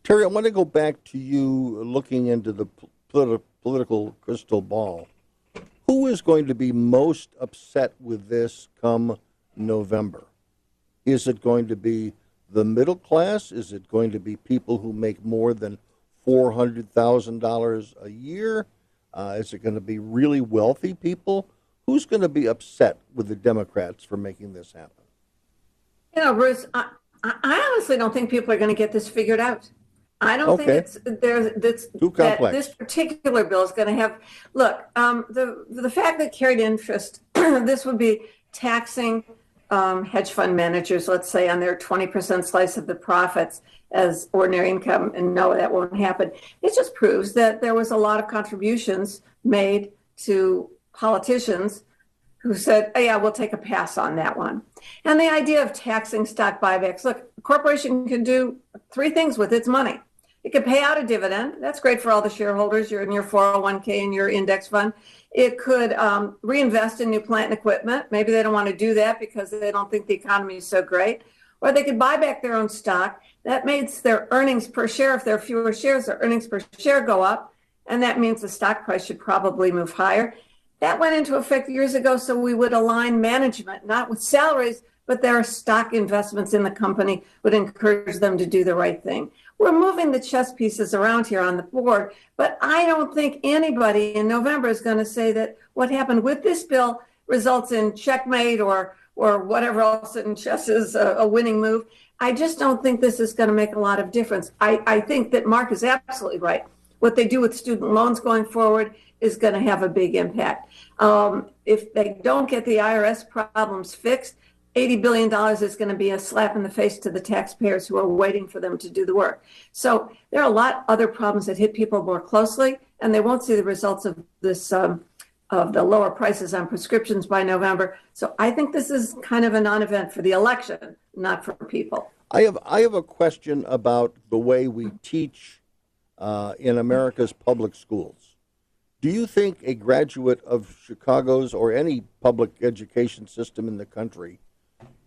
Terry, I want to go back to you looking into the politi- political crystal ball. Who is going to be most upset with this come November? Is it going to be the middle class? Is it going to be people who make more than $400,000 a year? Uh, is it going to be really wealthy people? Who's going to be upset with the Democrats for making this happen? You know, Bruce, I, I honestly don't think people are going to get this figured out. I don't Okay. think it's there's that's, Too that complex. this particular bill is going to have. Look, um, the the fact that carried interest, this would be taxing um, hedge fund managers, let's say, on their twenty percent slice of the profits as ordinary income, and no, that won't happen. It just proves that there was a lot of contributions made to politicians who said, oh, yeah, we'll take a pass on that one. And the idea of taxing stock buybacks look, a corporation can do three things with its money. It could pay out a dividend. That's great for all the shareholders. You're in your 401k and your index fund. It could um, reinvest in new plant and equipment. Maybe they don't want to do that because they don't think the economy is so great. Or they could buy back their own stock. That makes their earnings per share, if there are fewer shares, their earnings per share go up. And that means the stock price should probably move higher. That went into effect years ago, so we would align management, not with salaries, but their stock investments in the company would encourage them to do the right thing. We're moving the chess pieces around here on the board, but I don't think anybody in November is going to say that what happened with this bill results in checkmate or or whatever else in chess is a, a winning move. I just don't think this is going to make a lot of difference. I, I think that Mark is absolutely right. What they do with student loans going forward is going to have a big impact. Um, if they don't get the IRS problems fixed, $80 billion is going to be a slap in the face to the taxpayers who are waiting for them to do the work. So there are a lot other problems that hit people more closely, and they won't see the results of this um, of the lower prices on prescriptions by November. So I think this is kind of a non-event for the election, not for people. I have I have a question about the way we teach uh, in America's public schools. Do you think a graduate of Chicago's or any public education system in the country,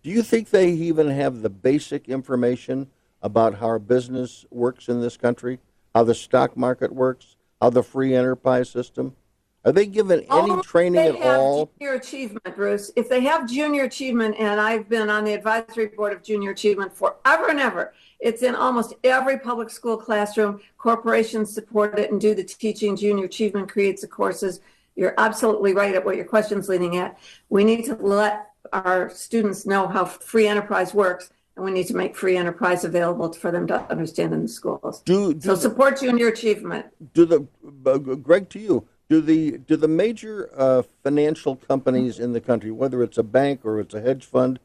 do you think they even have the basic information about how our business works in this country, how the stock market works, how the free enterprise system? Are they given any training they at have all? Junior achievement, Bruce. If they have junior achievement, and I've been on the advisory board of junior achievement forever and ever, it's in almost every public school classroom. Corporations support it and do the teaching. Junior achievement creates the courses. You're absolutely right at what your question's leading at. We need to let our students know how free enterprise works, and we need to make free enterprise available for them to understand in the schools. Do, so support junior achievement. do the uh, Greg to you do the do the major uh, financial companies in the country whether it's a bank or it's a hedge fund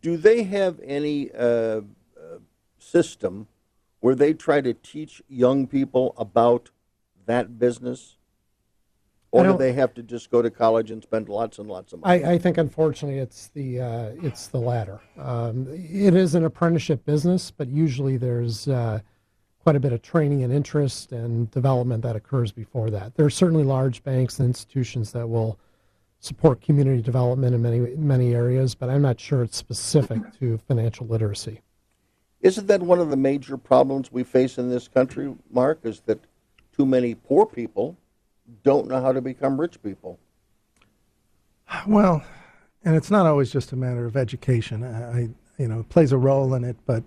do they have any uh, system where they try to teach young people about that business or do they have to just go to college and spend lots and lots of money I, I think unfortunately it's the uh, it's the latter. Um, it is an apprenticeship business, but usually there's uh, quite a bit of training and interest and development that occurs before that. There are certainly large banks and institutions that will support community development in many many areas, but I'm not sure it's specific to financial literacy. Isn't that one of the major problems we face in this country mark is that too many poor people don't know how to become rich people Well, and it's not always just a matter of education. I, you know, it plays a role in it, but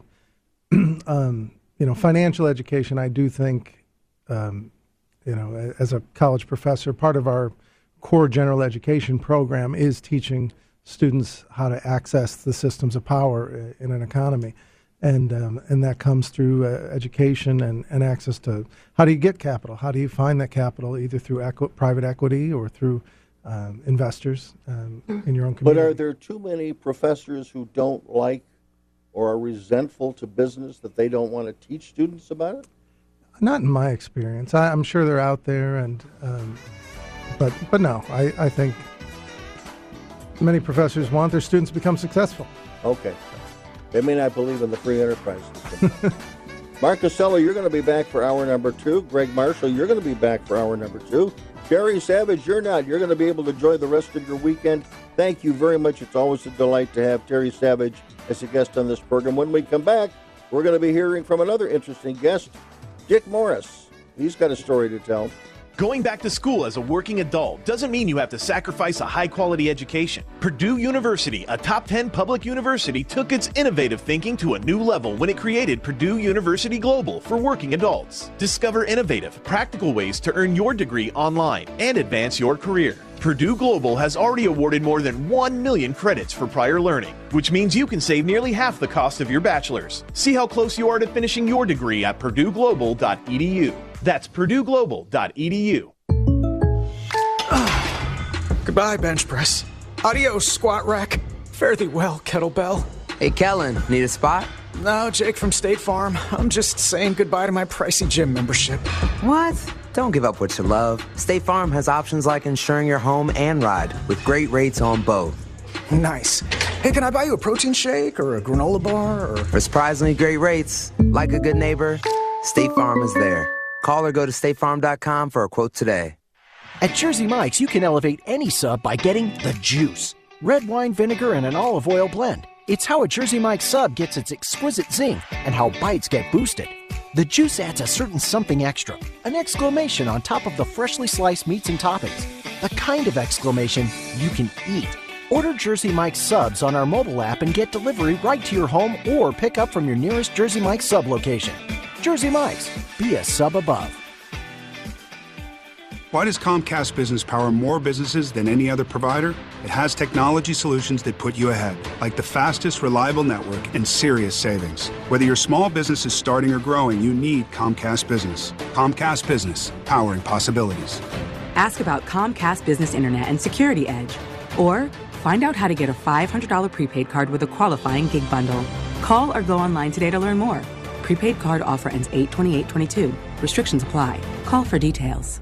um, you know, financial education, I do think, um, you know, as a college professor, part of our core general education program is teaching students how to access the systems of power uh, in an economy. And, um, and that comes through uh, education and, and access to how do you get capital? How do you find that capital either through equi- private equity or through um, investors um, in your own community? But are there too many professors who don't like or are resentful to business that they don't want to teach students about it? Not in my experience. I, I'm sure they're out there, and um, but but no, I, I think many professors want their students to become successful. Okay. They may not believe in the free enterprise system. Mark Costello, you're going to be back for hour number two. Greg Marshall, you're going to be back for hour number two. Jerry Savage, you're not. You're going to be able to enjoy the rest of your weekend. Thank you very much. It's always a delight to have Terry Savage as a guest on this program. When we come back, we're going to be hearing from another interesting guest, Dick Morris. He's got a story to tell. Going back to school as a working adult doesn't mean you have to sacrifice a high quality education. Purdue University, a top 10 public university, took its innovative thinking to a new level when it created Purdue University Global for working adults. Discover innovative, practical ways to earn your degree online and advance your career. Purdue Global has already awarded more than 1 million credits for prior learning, which means you can save nearly half the cost of your bachelor's. See how close you are to finishing your degree at purdueglobal.edu. That's purdueglobal.edu. Goodbye, bench press. Adios, squat rack. Fare thee well, kettlebell. Hey, Kellen, need a spot? No, Jake from State Farm. I'm just saying goodbye to my pricey gym membership. What? Don't give up what you love. State Farm has options like insuring your home and ride with great rates on both. Nice. Hey, can I buy you a protein shake or a granola bar or. For surprisingly great rates, like a good neighbor, State Farm is there. Call or go to statefarm.com for a quote today. At Jersey Mike's, you can elevate any sub by getting the juice red wine vinegar and an olive oil blend. It's how a Jersey Mike's sub gets its exquisite zing and how bites get boosted. The juice adds a certain something extra, an exclamation on top of the freshly sliced meats and toppings. The kind of exclamation you can eat. Order Jersey Mike's subs on our mobile app and get delivery right to your home or pick up from your nearest Jersey Mike's sub location. Jersey Mike's, be a sub above. Why does Comcast Business power more businesses than any other provider? It has technology solutions that put you ahead, like the fastest, reliable network and serious savings. Whether your small business is starting or growing, you need Comcast Business. Comcast Business, powering possibilities. Ask about Comcast Business Internet and Security Edge, or find out how to get a $500 prepaid card with a qualifying gig bundle. Call or go online today to learn more. Prepaid card offer ends 82822. Restrictions apply. Call for details.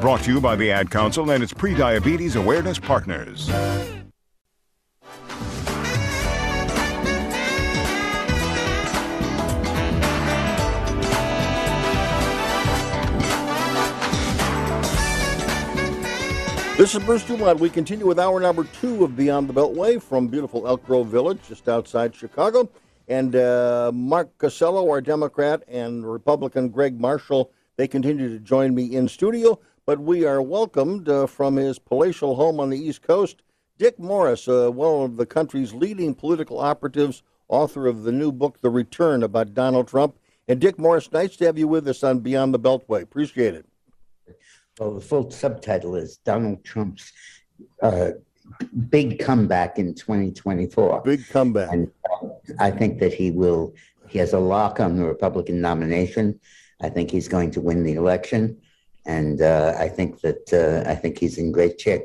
Brought to you by the Ad Council and its pre-diabetes Awareness Partners. This is Bruce Dumont. We continue with hour number two of Beyond the Beltway from beautiful Elk Grove Village, just outside Chicago. And uh, Mark Costello, our Democrat, and Republican Greg Marshall, they continue to join me in studio. But we are welcomed uh, from his palatial home on the East Coast, Dick Morris, uh, one of the country's leading political operatives, author of the new book, The Return, about Donald Trump. And Dick Morris, nice to have you with us on Beyond the Beltway. Appreciate it. Well, the full subtitle is Donald Trump's uh, big comeback in 2024. Big comeback. And uh, I think that he will, he has a lock on the Republican nomination. I think he's going to win the election. And uh, I think that, uh, I think he's in great shape.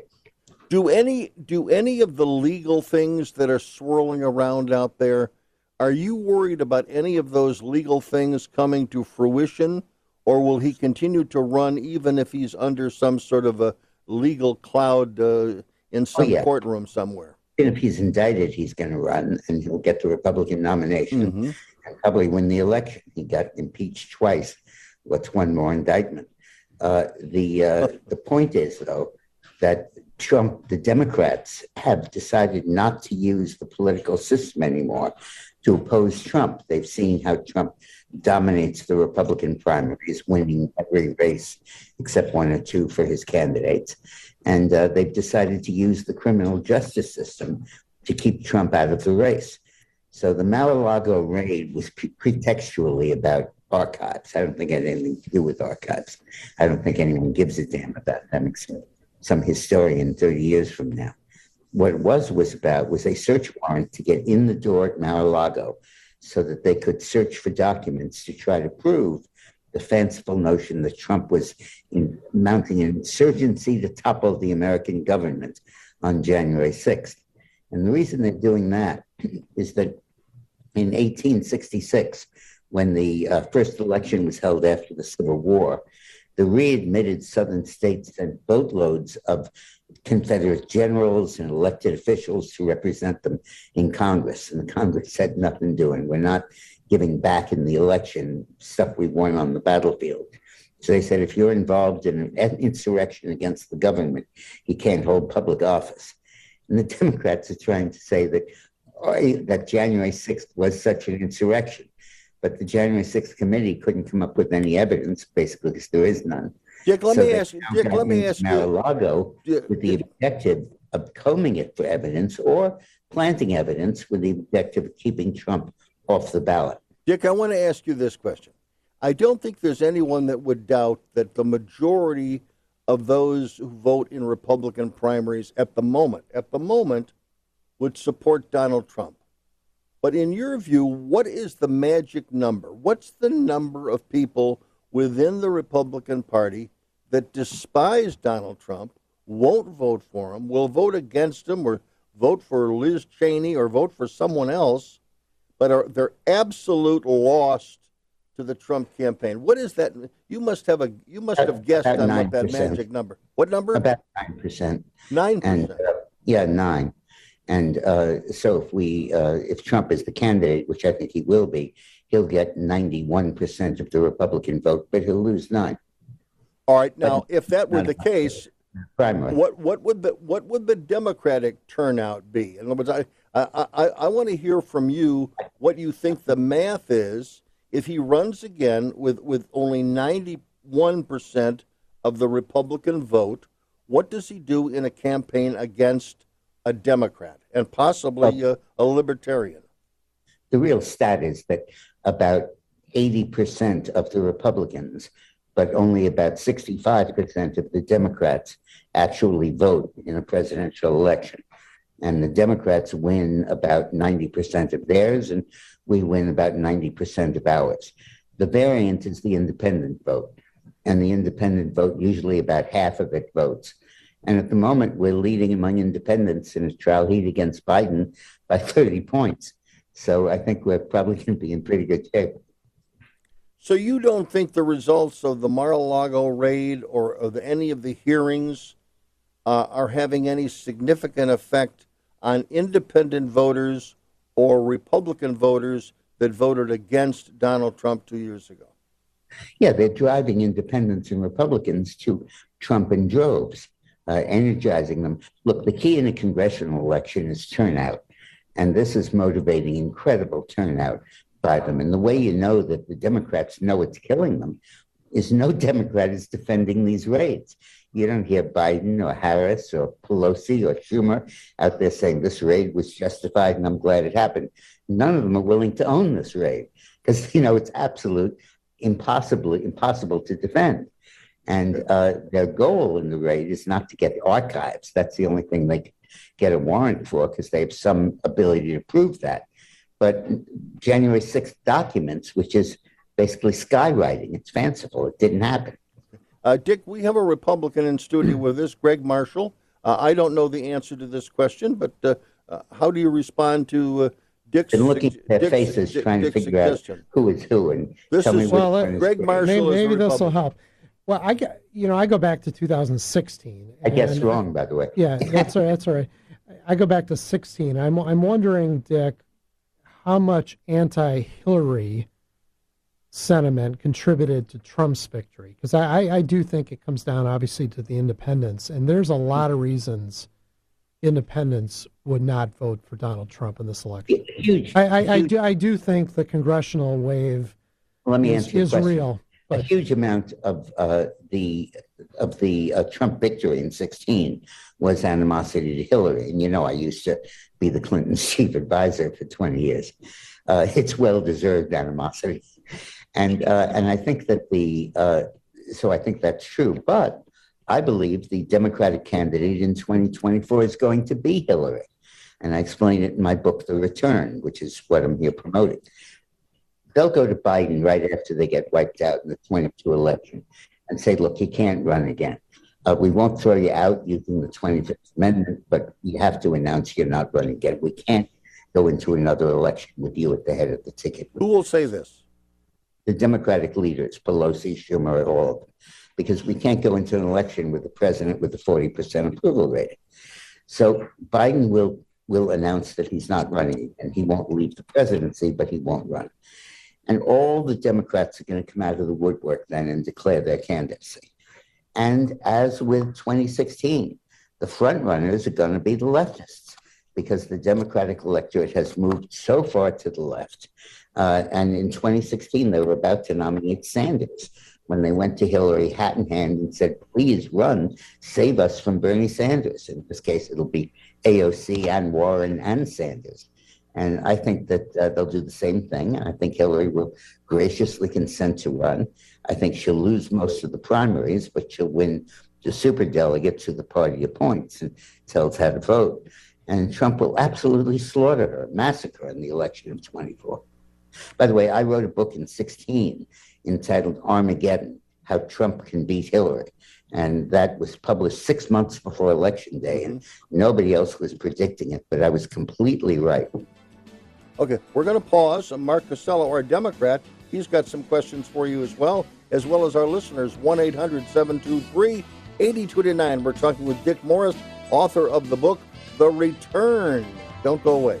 Do any do any of the legal things that are swirling around out there? Are you worried about any of those legal things coming to fruition, or will he continue to run even if he's under some sort of a legal cloud uh, in some Oh, yeah. courtroom somewhere? Even if he's indicted, he's going to run and he'll get the Republican nomination and probably win the election. He got impeached twice. What's one more indictment? Uh, the uh, the point is though that Trump, the Democrats have decided not to use the political system anymore to oppose Trump. They've seen how Trump dominates the Republican primaries, winning every race except one or two for his candidates. And uh, they've decided to use the criminal justice system to keep Trump out of the race. So the Mar-a-Lago raid was pre- pretextually about archives. I don't think it had anything to do with archives. I don't think anyone gives a damn about them except some historian 30 years from now. what it was was about was a search warrant to get in the door at Mar-a-Lago so that they could search for documents to try to prove the fanciful notion that Trump was in, mounting an insurgency to topple the American government on January 6th. And the reason they're doing that is that in 1866, when the uh, first election was held after the Civil War, the readmitted Southern states sent boatloads of Confederate generals and elected officials to represent them in Congress. And the Congress had nothing doing. We're not giving back in the election stuff we won on the battlefield. So they said if you're involved in an insurrection against the government, you can't hold public office. And the Democrats are trying to say that that January 6th was such an insurrection. But the January 6th committee couldn't come up with any evidence, basically, because there is none. Dick, let so me ask you. Dick, let me ask Mar-a-Lago you. with the objective of combing it for evidence or planting evidence with the objective of keeping Trump off the ballot. Dick, I want to ask you this question. I don't think there's anyone that would doubt that the majority of those who vote in Republican primaries at the moment, at the moment, would support Donald Trump. But in your view, what is the magic number? What's the number of people within the Republican Party that despise Donald Trump, won't vote for him, will vote against him, or vote for Liz Cheney, or vote for someone else, but are they're absolute lost to the Trump campaign. What is that? You must have a you must have guessed on 9%. what that magic number. What number? About nine percent. Nine percent. Uh, yeah, nine. And uh, so if we uh, if Trump is the candidate, which I think he will be, he'll get ninety one percent of the Republican vote, but he'll lose nine. All right. Now, but if that were the case, primary. what what would the what would the Democratic turnout be? In other words, I I, I, I want to hear from you what you think the math is if he runs again with, with only 91% of the Republican vote. What does he do in a campaign against a Democrat and possibly a, a libertarian? The real stat is that about 80% of the Republicans, but only about 65% of the Democrats actually vote in a presidential election and the Democrats win about 90% of theirs, and we win about 90% of ours. The variant is the independent vote, and the independent vote, usually about half of it votes. And at the moment, we're leading among independents in a trial heat against Biden by 30 points. So I think we're probably going to be in pretty good shape. So you don't think the results of the Mar-a-Lago raid or of any of the hearings uh, are having any significant effect on independent voters or Republican voters that voted against Donald Trump two years ago? Yeah, they're driving independents and Republicans to Trump in droves, uh, energizing them. Look, the key in a congressional election is turnout, and this is motivating incredible turnout by them. And the way you know that the Democrats know it's killing them is no Democrat is defending these raids. You don't hear Biden or Harris or Pelosi or Schumer out there saying this raid was justified and I'm glad it happened. None of them are willing to own this raid because you know it's absolute impossibly impossible to defend. And uh, their goal in the raid is not to get the archives. That's the only thing they get a warrant for because they have some ability to prove that. But January 6th documents, which is basically skywriting, it's fanciful. It didn't happen. Uh, Dick, we have a Republican in studio with us, Greg Marshall. Uh, I don't know the answer to this question, but uh, uh how do you respond to uh, Dick's? Been looking at their Dick's, faces, Dick, trying Dick's to figure suggestion. out who is who, and this tell is, me well, Greg Marshall. Maybe, maybe this will help. Well, I get, you know, I go back to 2016. I guess wrong, by the way. Yeah, that's all right. That's all right. I go back to 16. I'm, I'm wondering, Dick, how much anti-Hillary sentiment contributed to Trump's victory? Because I, I, I, do think it comes down, obviously, to the independents. And there's a lot of reasons independents would not vote for Donald Trump in this election. Huge. I, I. I, do, I do think the congressional wave Let me is, answer is real. A huge amount of uh, the of the uh, Trump victory in 16 was animosity to Hillary. And you know, I used to be the Clinton's chief advisor for 20 years. Uh, it's well deserved animosity and uh, and I think that the uh, so I think that's true. But I believe the Democratic candidate in 2024 is going to be Hillary. And I explain it in my book, The Return, which is what I'm here promoting. They'll go to Biden right after they get wiped out in the 22 election and say, look, you can't run again. Uh, we won't throw you out using the 25th Amendment, but you have to announce you're not running again. We can't go into another election with you at the head of the ticket. Who will say this? The Democratic leaders, Pelosi, Schumer, all of them, because we can't go into an election with the president with a 40% approval rating. So Biden will will announce that he's not running and he won't leave the presidency, but he won't run. And all the Democrats are going to come out of the woodwork then and declare their candidacy. And as with 2016, the front runners are going to be the leftists because the Democratic electorate has moved so far to the left. Uh, and in 2016, they were about to nominate Sanders when they went to Hillary hat in hand and said, please run, save us from Bernie Sanders. In this case, it'll be AOC and Warren and Sanders. And I think that uh, they'll do the same thing. I think Hillary will graciously consent to run. I think she'll lose most of the primaries, but she'll win the super delegates who the party appoints and tells how to vote. And Trump will absolutely slaughter her, massacre in the election of 24. By the way, I wrote a book in 16 entitled Armageddon How Trump Can Beat Hillary. And that was published six months before Election Day, and nobody else was predicting it, but I was completely right. Okay, we're going to pause. Mark Costello, our Democrat, he's got some questions for you as well, as well as our listeners. 1 800 723 8229. We're talking with Dick Morris, author of the book, The Return. Don't go away.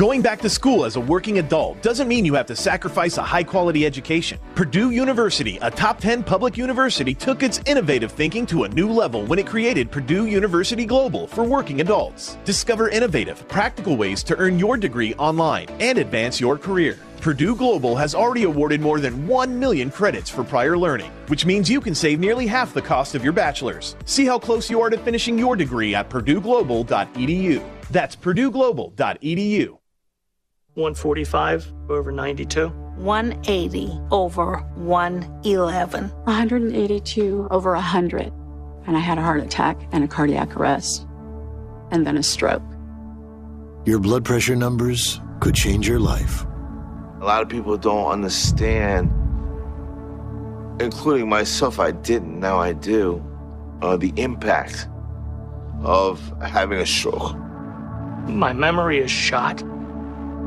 Going back to school as a working adult doesn't mean you have to sacrifice a high quality education. Purdue University, a top 10 public university, took its innovative thinking to a new level when it created Purdue University Global for working adults. Discover innovative, practical ways to earn your degree online and advance your career. Purdue Global has already awarded more than 1 million credits for prior learning, which means you can save nearly half the cost of your bachelor's. See how close you are to finishing your degree at purdueglobal.edu. That's purdueglobal.edu. 145 over 92. 180 over 111. 182 over 100. And I had a heart attack and a cardiac arrest, and then a stroke. Your blood pressure numbers could change your life. A lot of people don't understand, including myself, I didn't, now I do, uh, the impact of having a stroke. My memory is shot.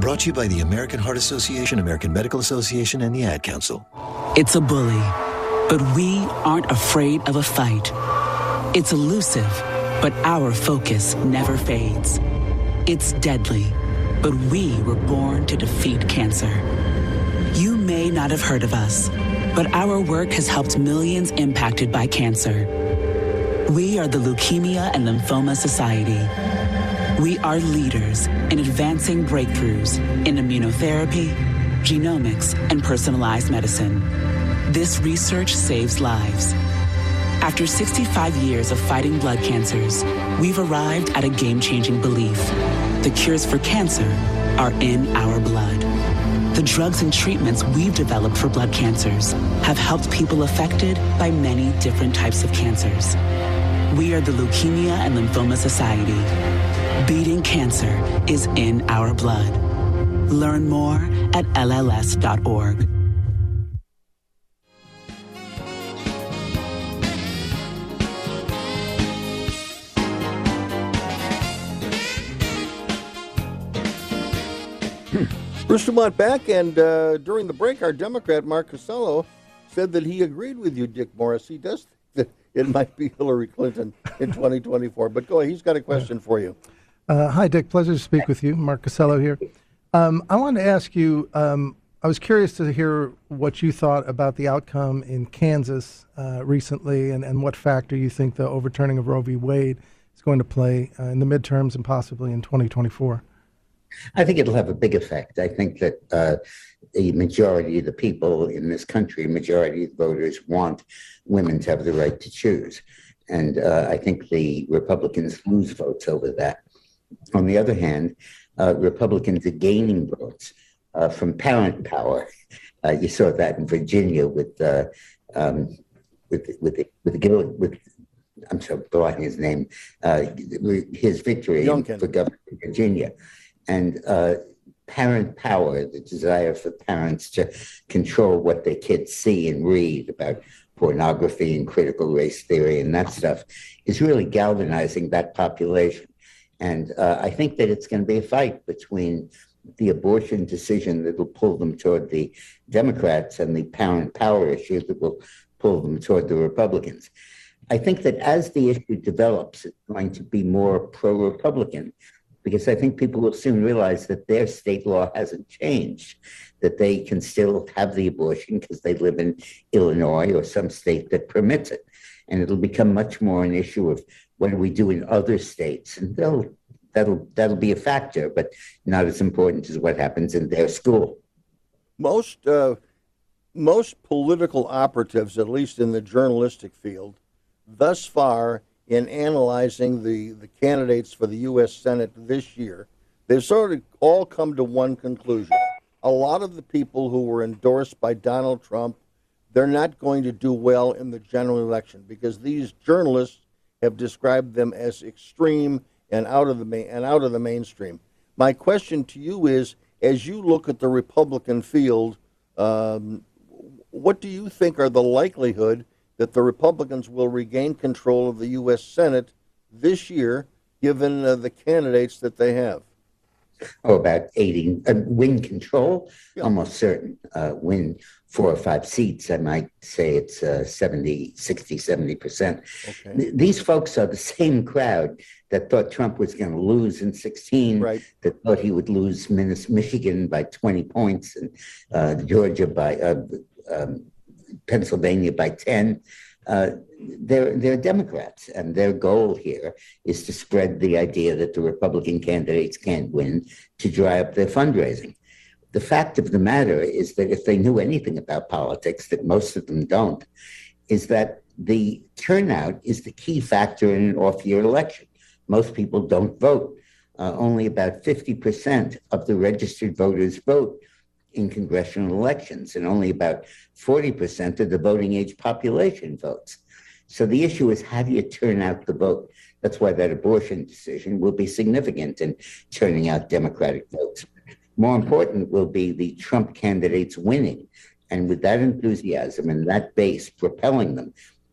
Brought to you by the American Heart Association, American Medical Association, and the Ad Council. It's a bully, but we aren't afraid of a fight. It's elusive, but our focus never fades. It's deadly, but we were born to defeat cancer. You may not have heard of us, but our work has helped millions impacted by cancer. We are the Leukemia and Lymphoma Society. We are leaders in advancing breakthroughs in immunotherapy, genomics, and personalized medicine. This research saves lives. After 65 years of fighting blood cancers, we've arrived at a game changing belief. The cures for cancer are in our blood. The drugs and treatments we've developed for blood cancers have helped people affected by many different types of cancers. We are the Leukemia and Lymphoma Society Beating cancer is in our blood. Learn more at LLS.org. Bruce Dumont back, and uh, during the break, our Democrat Mark Costello said that he agreed with you, Dick Morris. He does think that it might be Hillary Clinton in 2024. But go ahead, he's got a question for you. Uh, hi, Dick. Pleasure to speak with you. Mark Costello here. Um, I wanted to ask you. Um, I was curious to hear what you thought about the outcome in Kansas uh, recently, and, and what factor you think the overturning of Roe v. Wade is going to play uh, in the midterms and possibly in 2024. I think it'll have a big effect. I think that uh, the majority of the people in this country, majority of voters want women to have the right to choose. And uh, I think the Republicans lose votes over that. On the other hand, uh, Republicans are gaining votes uh, from parent power. Uh, you saw that in Virginia with uh, um, with with with, with, with I'm sorry, blocking his name, his victory Youngkin. for governor of Virginia and uh, parent power, the desire for parents to control what their kids see and read about pornography and critical race theory and that stuff, is really galvanizing that population. And uh, I think that it's going to be a fight between the abortion decision that will pull them toward the Democrats and the parent power issue that will pull them toward the Republicans. I think that as the issue develops, it's going to be more pro Republican because I think people will soon realize that their state law hasn't changed, that they can still have the abortion because they live in Illinois or some state that permits it. And it'll become much more an issue of what do we do in other states? And they'll, that'll, that'll be a factor, but not as important as what happens in their school. Most, uh, most political operatives, at least in the journalistic field, thus far in analyzing the, the candidates for the U.S. Senate this year, they've sort of all come to one conclusion. A lot of the people who were endorsed by Donald Trump, they're not going to do well in the general election because these journalists have described them as extreme and out of the main, and out of the mainstream. My question to you is: as you look at the Republican field, um, what do you think are the likelihood that the Republicans will regain control of the U.S. Senate this year, given uh, the candidates that they have? Oh, about aiding uh, win control, yeah. almost certain. Uh, win four or five seats, I might say it's uh, 70, 60, 70%. Okay. These folks are the same crowd that thought Trump was going to lose in 16, right. that thought he would lose Michigan by 20 points and uh, Georgia by uh, um, Pennsylvania by 10. Uh, they're, they're Democrats, and their goal here is to spread the idea that the Republican candidates can't win to dry up their fundraising. The fact of the matter is that if they knew anything about politics, that most of them don't, is that the turnout is the key factor in an off year election. Most people don't vote. Uh, only about 50% of the registered voters vote in congressional elections, and only about 40% of the voting age population votes. So the issue is how do you turn out the vote? That's why that abortion decision will be significant in turning out Democratic votes. More important will be the Trump candidates winning. And with that enthusiasm and that base propelling them,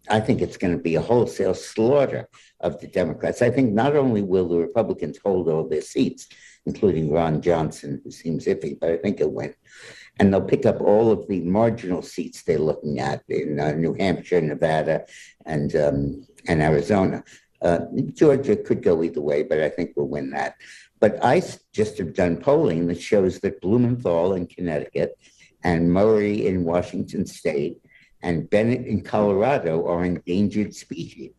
I think it's going to be a wholesale slaughter of the Democrats. I think not only will the Republicans hold all their seats, including Ron Johnson, who seems iffy, but I think he'll win. And they'll pick up all of the marginal seats they're looking at in uh, New Hampshire, Nevada, and um, and Arizona. Uh, Georgia could go either way, but I think we'll win that. But I just have done polling that shows that Blumenthal in Connecticut and Murray in Washington State and Bennet in Colorado are endangered species.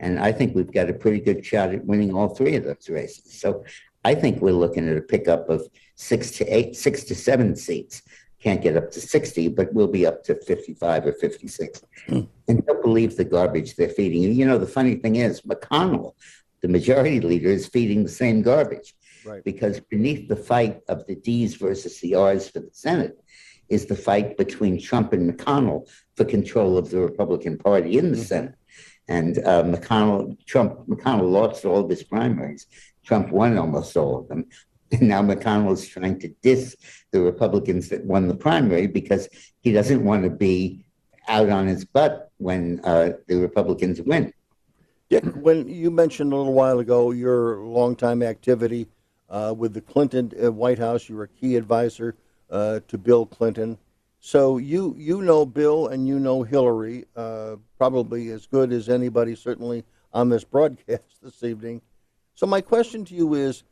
And I think we've got a pretty good shot at winning all three of those races. So I think we're looking at a pickup of six to eight, six to seven seats. Can't get up to 60, but we'll be up to 55 or 56. Mm. And don't believe the garbage they're feeding you. You know, the funny thing is, McConnell, the majority leader, is feeding the same garbage. Right. Because beneath the fight of the D's versus the R's for the Senate is the fight between Trump and McConnell for control of the Republican Party in the mm-hmm. Senate. And uh, McConnell, Trump, McConnell lost all of his primaries. Trump won almost all of them. And now McConnell is trying to diss the Republicans that won the primary because he doesn't want to be out on his butt when uh, the Republicans win. Dick, when you mentioned a little while ago your longtime activity uh, with the Clinton uh, White House, you were a key advisor uh, to Bill Clinton. So you you know Bill and you know Hillary uh, probably as good as anybody, certainly on this broadcast this evening. So my question to you is,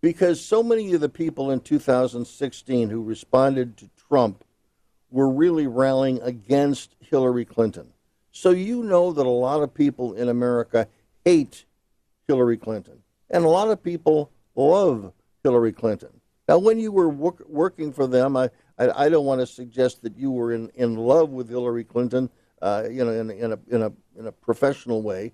because so many of the people in 2016 who responded to Trump were really rallying against Hillary Clinton. So you know that a lot of people in America hate Hillary Clinton, and a lot of people love Hillary Clinton. Now, when you were work, working for them, I, I, I don't want to suggest that you were in, in love with Hillary Clinton, uh, you know, in, in a in a in a professional way,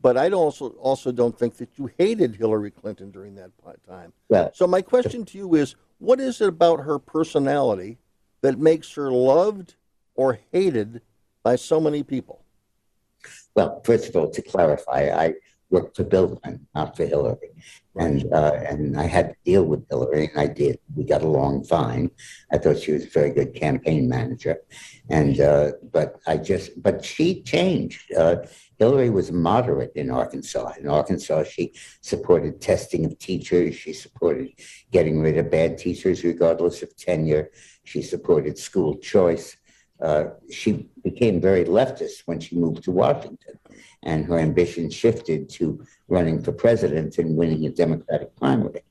but I also also don't think that you hated Hillary Clinton during that time. Well, so my question to you is, what is it about her personality that makes her loved or hated by so many people? Well, first of all, to clarify, I worked for Bill Clinton, not for Hillary, and uh, and I had to deal with Hillary, and I did. We got along fine. I thought she was a very good campaign manager, and uh, but I just but she changed. Uh, Hillary was moderate in Arkansas. In Arkansas, she supported testing of teachers. She supported getting rid of bad teachers regardless of tenure. She supported school choice. Uh, she became very leftist when she moved to Washington, and her ambition shifted to running for president and winning a Democratic primary.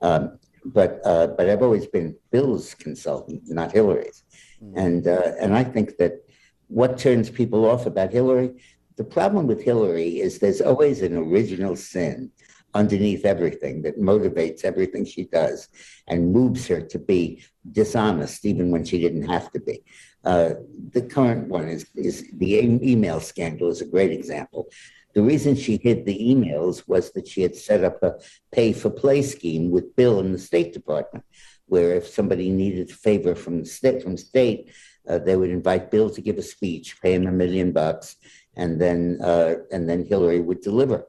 Um, but uh, but I've always been Bill's consultant, not Hillary's, mm. and uh, and I think that what turns people off about Hillary, the problem with Hillary is there's always an original sin underneath everything that motivates everything she does and moves her to be dishonest even when she didn't have to be. Uh, the current one is, is the email scandal is a great example. The reason she hid the emails was that she had set up a pay for play scheme with Bill in the State Department, where if somebody needed a favor from the state, from state, uh, they would invite Bill to give a speech, pay him a million bucks, and then uh, and then Hillary would deliver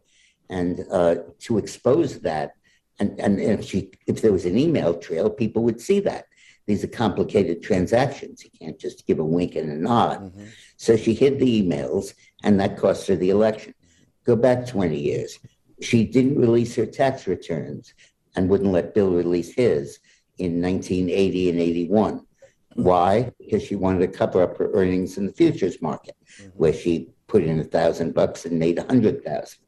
and uh, to expose that. And, and if she if there was an email trail, people would see that. These are complicated transactions. You can't just give a wink and a nod. Mm-hmm. So she hid the emails, and that cost her the election. Go back 20 years. She didn't release her tax returns and wouldn't let Bill release his in 1980 and 81. Mm-hmm. Why? Because she wanted to cover up her earnings in the futures market, mm-hmm. where she put in a thousand bucks and made a hundred thousand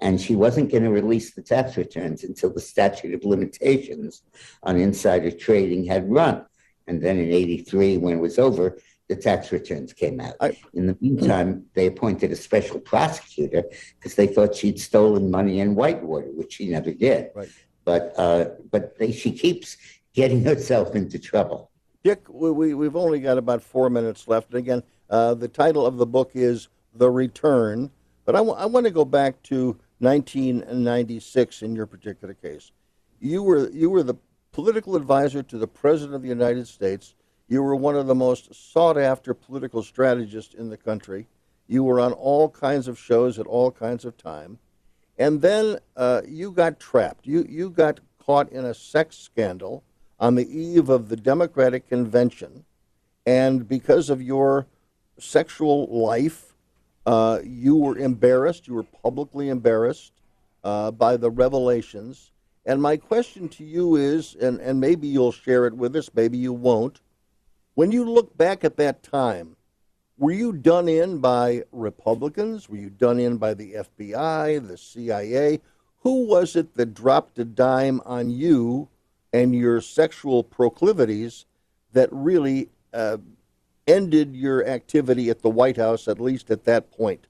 and she wasn't going to release the tax returns until the statute of limitations on insider trading had run. And then in 83, when it was over, the tax returns came out. I, in the meantime, they appointed a special prosecutor because they thought she'd stolen money in Whitewater, which she never did. Right. But uh, but they, she keeps getting herself into trouble. Dick, we, we, have only got about four minutes left. And again, uh, the title of the book is The Return. But I, w- I want to go back to 1996 in your particular case. You were you were the political advisor to the President of the United States. You were one of the most sought after political strategists in the country. You were on all kinds of shows at all kinds of time. And then uh, you got trapped. You, you got caught in a sex scandal on the eve of the Democratic convention. And because of your sexual life uh, you were embarrassed. You were publicly embarrassed uh, by the revelations. And my question to you is, and, and maybe you'll share it with us, maybe you won't. When you look back at that time, were you done in by Republicans? Were you done in by the FBI, the CIA? Who was it that dropped a dime on you and your sexual proclivities that really uh, ended your activity at the White House, at least at that point?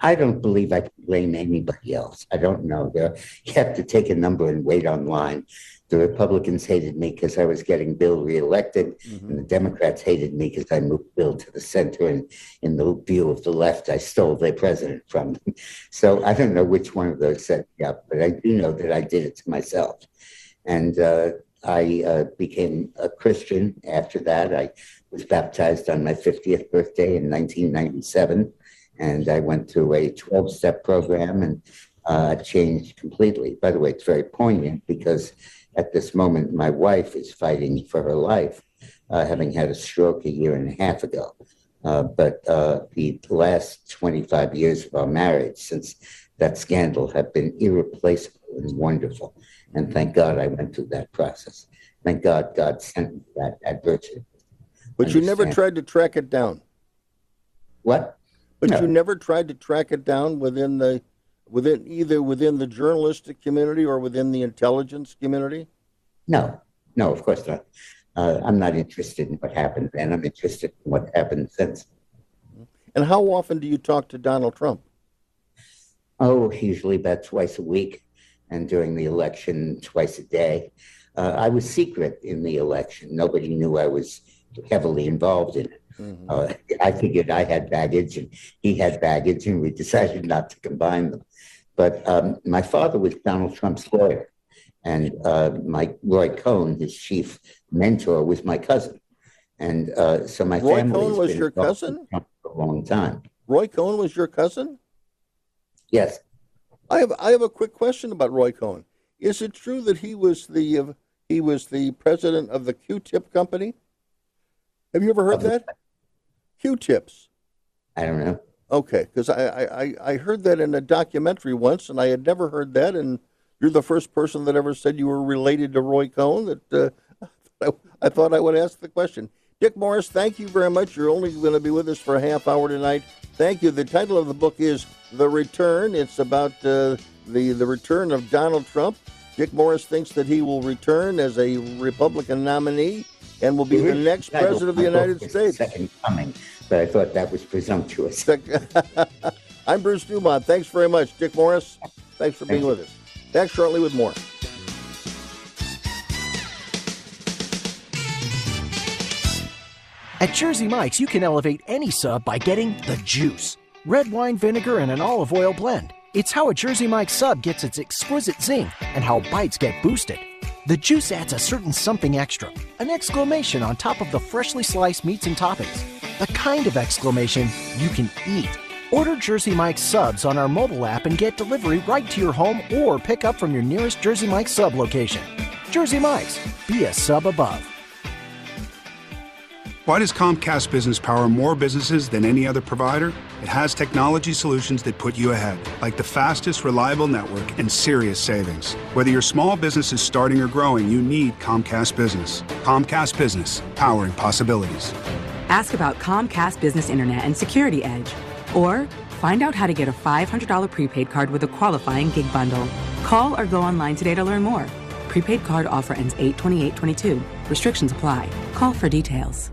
I don't believe I can blame anybody else. I don't know. There, you have to take a number and wait online. The Republicans hated me because I was getting Bill reelected, mm-hmm. and the Democrats hated me because I moved Bill to the center. And in the view of the left, I stole their president from them. So I don't know which one of those set me up, but I do know that I did it to myself. And uh, I uh, became a Christian after that. I was baptized on my 50th birthday in 1997. And I went through a 12 step program and uh, changed completely. By the way, it's very poignant because at this moment, my wife is fighting for her life, uh, having had a stroke a year and a half ago. Uh, but uh, the last 25 years of our marriage since that scandal have been irreplaceable and wonderful. And thank God I went through that process. Thank God God sent me that adversity. But you never tried to track it down. What? But No. you never tried to track it down within the within either within the journalistic community or within the intelligence community. No, no, of course not. Uh, I'm not interested in what happened then. I'm interested in what happened since. And how often do you talk to Donald Trump? Oh, usually about twice a week, and during the election, twice a day. Uh, I was secret in the election. Nobody knew I was heavily involved in it. Uh, I figured I had baggage and he had baggage, and we decided not to combine them. But um, my father was Donald Trump's lawyer, and uh, my Roy Cohn, his chief mentor, was my cousin. And uh, so my Roy family Cohn was your cousin? For a long time. Roy Cohn was your cousin? Yes. I have I have a quick question about Roy Cohn. Is it true that he was the he was the president of the Q-tip company? Have you ever heard that? Q-tips. I don't know. Okay, because I, I, I- I heard that in a documentary once, and I had never heard that. And you're the first person that ever said you were related to Roy Cohn. That uh, I, I thought I would ask the question. Dick Morris, thank you very much. You're only going to be with us for a half hour tonight. Thank you. The title of the book is The Return. It's about uh, the the return of Donald Trump. Dick Morris thinks that he will return as a Republican nominee and will be the next president of the United States. Second coming, but I thought that was presumptuous. I'm Bruce Dumont. Thanks very much. Dick Morris, thanks for being with us. Back shortly with more. At Jersey Mike's, you can elevate any sub by getting the juice. Red wine vinegar and an olive oil blend. It's how a Jersey Mike's sub gets its exquisite zing and how bites get boosted. The juice adds a certain something extra, an exclamation on top of the freshly sliced meats and toppings. The kind of exclamation you can eat. Order Jersey Mike's subs on our mobile app and get delivery right to your home or pick up from your nearest Jersey Mike's sub location. Jersey Mike's, be a sub above. Why does Comcast Business power more businesses than any other provider? It has technology solutions that put you ahead, like the fastest, reliable network and serious savings. Whether your small business is starting or growing, you need Comcast Business. Comcast Business, powering possibilities. Ask about Comcast Business Internet and Security Edge. Or find out how to get a $500 prepaid card with a qualifying gig bundle. Call or go online today to learn more. Prepaid card offer ends 82822. Restrictions apply. Call for details.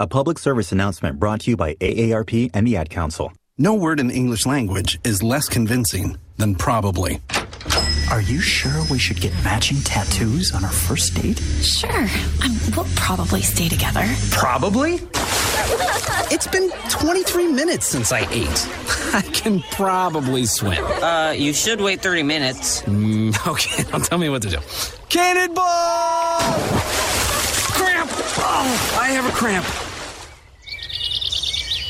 A public service announcement brought to you by AARP and the Ad Council. No word in the English language is less convincing than probably. Are you sure we should get matching tattoos on our first date? Sure. Um, we'll probably stay together. Probably? It's been 23 minutes since I ate. I can probably swim. Uh, you should wait 30 minutes. Mm, okay, now tell me what to do. Cannonball! Cramp! Oh, I have a cramp.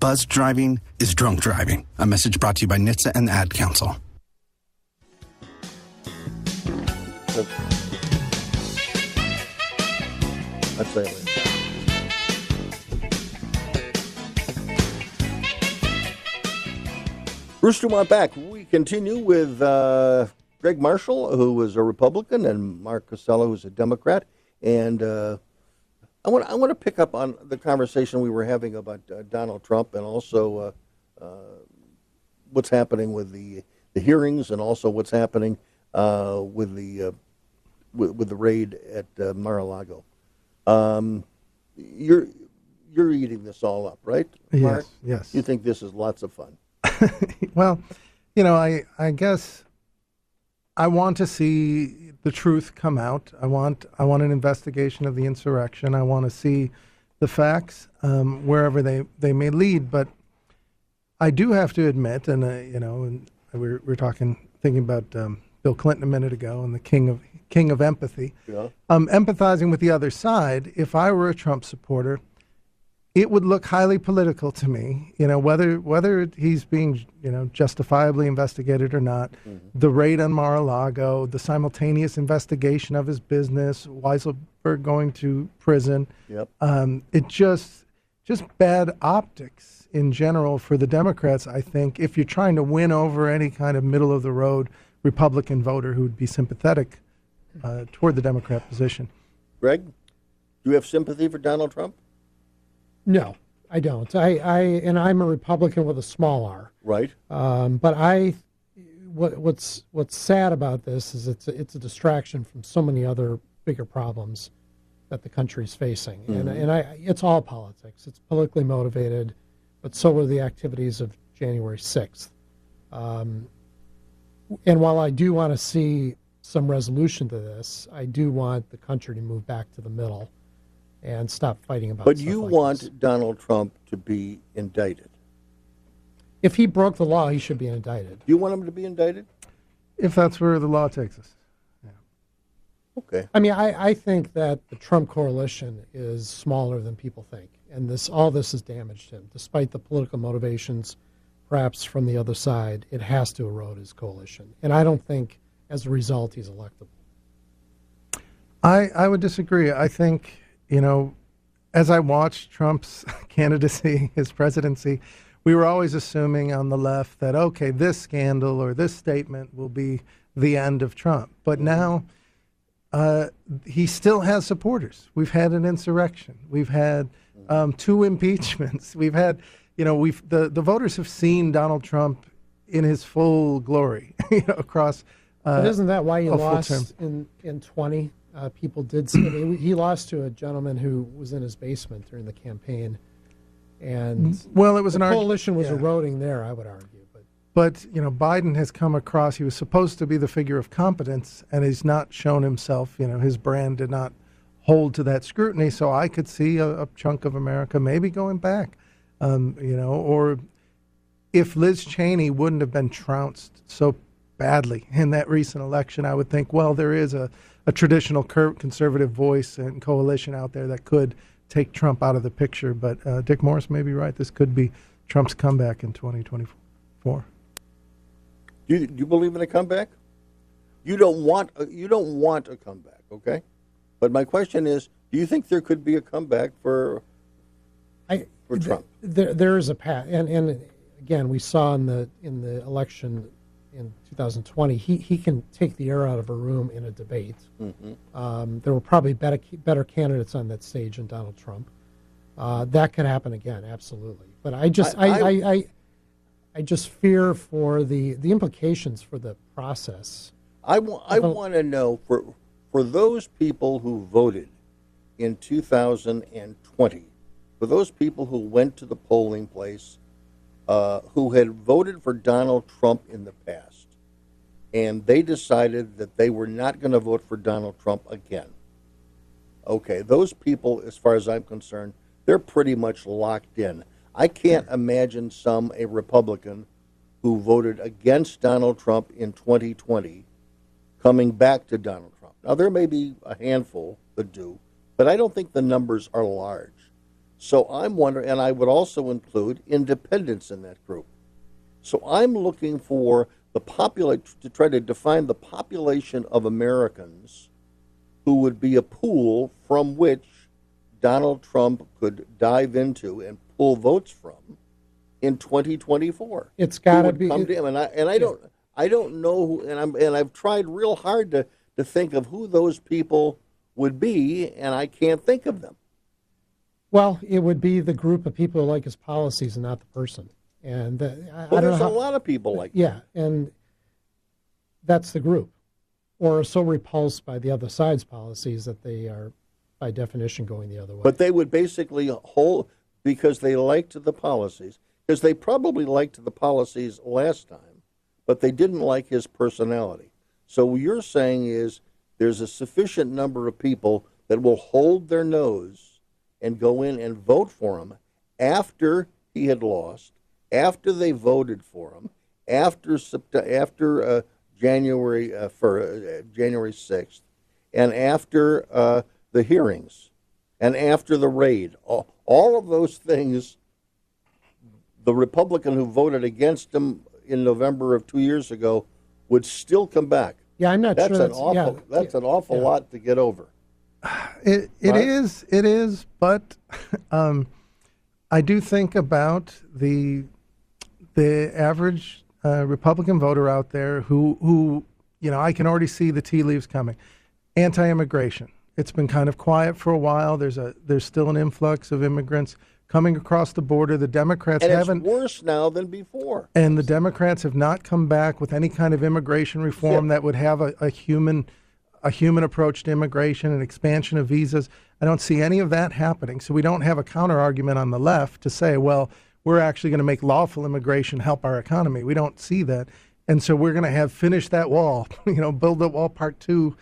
Buzz driving is drunk driving. A message brought to you by NHTSA and the Ad Council. That's it. Bruce Dumont back. We continue with uh, Greg Marshall, who was a Republican, and Mark Costello, who's a Democrat. And uh, I want I want to pick up on the conversation we were having about uh, Donald Trump and also uh, uh, what's happening with the the hearings and also what's happening uh, with the with, with, the raid at Mar-a-Lago. Um, you're you're eating this all up, right? Mark? Yes. Yes. You think this is lots of fun? well, you know, I I guess I want to see the truth come out. I want I want an investigation of the insurrection. I want to see the facts um, wherever they, they may lead. But I do have to admit, and uh, you know, and we are we are talking thinking about um, Bill Clinton a minute ago and the king of king of empathy. Yeah. Um, empathizing with the other side. If I were a Trump supporter, it would look highly political to me. You know, whether whether he's being you know justifiably investigated or not, mm-hmm. the raid on Mar-a-Lago, the simultaneous investigation of his business, Weisselberg going to prison. Yep. Um, it just just bad optics in general for the Democrats. I think if you're trying to win over any kind of middle of the road Republican voter who would be sympathetic uh, toward the Democrat position. Greg, do you have sympathy for Donald Trump? No, I don't. I, I and I'm a Republican with a small r. Right. Um, but I, what, what's what's sad about this is it's a, it's a distraction from so many other bigger problems that the country's facing, mm-hmm. and and I it's all politics. It's politically motivated, but so were the activities of January sixth. Um, and while I do want to see some resolution to this, I do want the country to move back to the middle and stop fighting about. But you like want this. Donald Trump to be indicted. If he broke the law, he should be indicted. Do you want him to be indicted? If that's where the law takes us. Yeah. Okay. I mean, I, I think that the Trump coalition is smaller than people think, and this all this has damaged him, despite the political motivations, perhaps from the other side. It has to erode his coalition, and I don't think, as a result, he's electable. I I would disagree. I think you know, as I watched Trump's candidacy, his presidency, we were always assuming on the left that, okay, this scandal or this statement will be the end of Trump. But now uh, he still has supporters. We've had an insurrection. We've had um, two impeachments. We've had, you know, we've the, the voters have seen Donald Trump in his full glory you know, across. Uh, but isn't that why you lost in in twenty? Uh, people did say he lost to a gentleman who was in his basement during the campaign, and well, it was the an coalition was yeah. eroding there. I would argue, but but you know, Biden has come across. He was supposed to be the figure of competence, and he's not shown himself. You know, his brand did not hold to that scrutiny. So I could see a, a chunk of America maybe going back. Um, you know, or if Liz Cheney wouldn't have been trounced so badly in that recent election, I would think, well, there is a a traditional conservative voice and coalition out there that could take Trump out of the picture. But uh, Dick Morris may be right. This could be Trump's comeback in 2024. Do you, do you believe in a comeback? You don't want a, you don't want a comeback, okay? But my question is, do you think there could be a comeback for I, for Trump? There, there is a path, and and again, we saw in the in the election in 2020, he, he can take the air out of a room in a debate. Mm-hmm. Um, there were probably better better candidates on that stage than Donald Trump. Uh, that could happen again, absolutely. But I just I, I, I, I, I just fear for the, the implications for the process. I, wa- I want to know for for those people who voted in 2020, for those people who went to the polling place uh, who had voted for Donald Trump in the past, and they decided that they were not going to vote for Donald Trump again. Okay, those people, as far as I'm concerned, they're pretty much locked in. I can't imagine some a Republican who voted against Donald Trump in 2020 coming back to Donald Trump. Now, there may be a handful that do, but I don't think the numbers are large. So I'm wondering, and I would also include independents in that group. So I'm looking for the population to try to define the population of Americans who would be a pool from which Donald Trump could dive into and pull votes from in 2024. It's got to be come to him, and I and I yeah. don't I don't know, who, and I'm and I've tried real hard to to think of who those people would be, and I can't think of them. Well, it would be the group of people who like his policies and not the person. And uh, I, well, there's know how, a lot of people like yeah, and that's the group, or are so repulsed by the other side's policies that they are, by definition, going the other way. But they would basically hold because they liked the policies, because they probably liked the policies last time, but they didn't like his personality. So what you're saying is there's a sufficient number of people that will hold their nose and go in and vote for him after he had lost, after they voted for him, after after uh, January uh, for uh, January sixth, and after uh, the hearings, and after the raid. All, all of those things. The Republican who voted against him in November of two years ago would still come back. Yeah, I'm not that's sure. An awful, yeah, that's an awful yeah. lot to get over. It it Right? is it is, but um, I do think about the the average uh, Republican voter out there who who you know I can already see the tea leaves coming. Anti-immigration. It's been kind of quiet for a while. There's a there's still an influx of immigrants coming across the border. The Democrats And haven't it's worse now than before. and the Democrats have not come back with any kind of immigration reform that would have a, a human a human approach to immigration and expansion of visas. I don't see any of that happening. So we don't have a counter argument on the left to say, well, we're actually going to make lawful immigration help our economy. We don't see that. And so we're going to have finish that wall, you know, build the wall part 2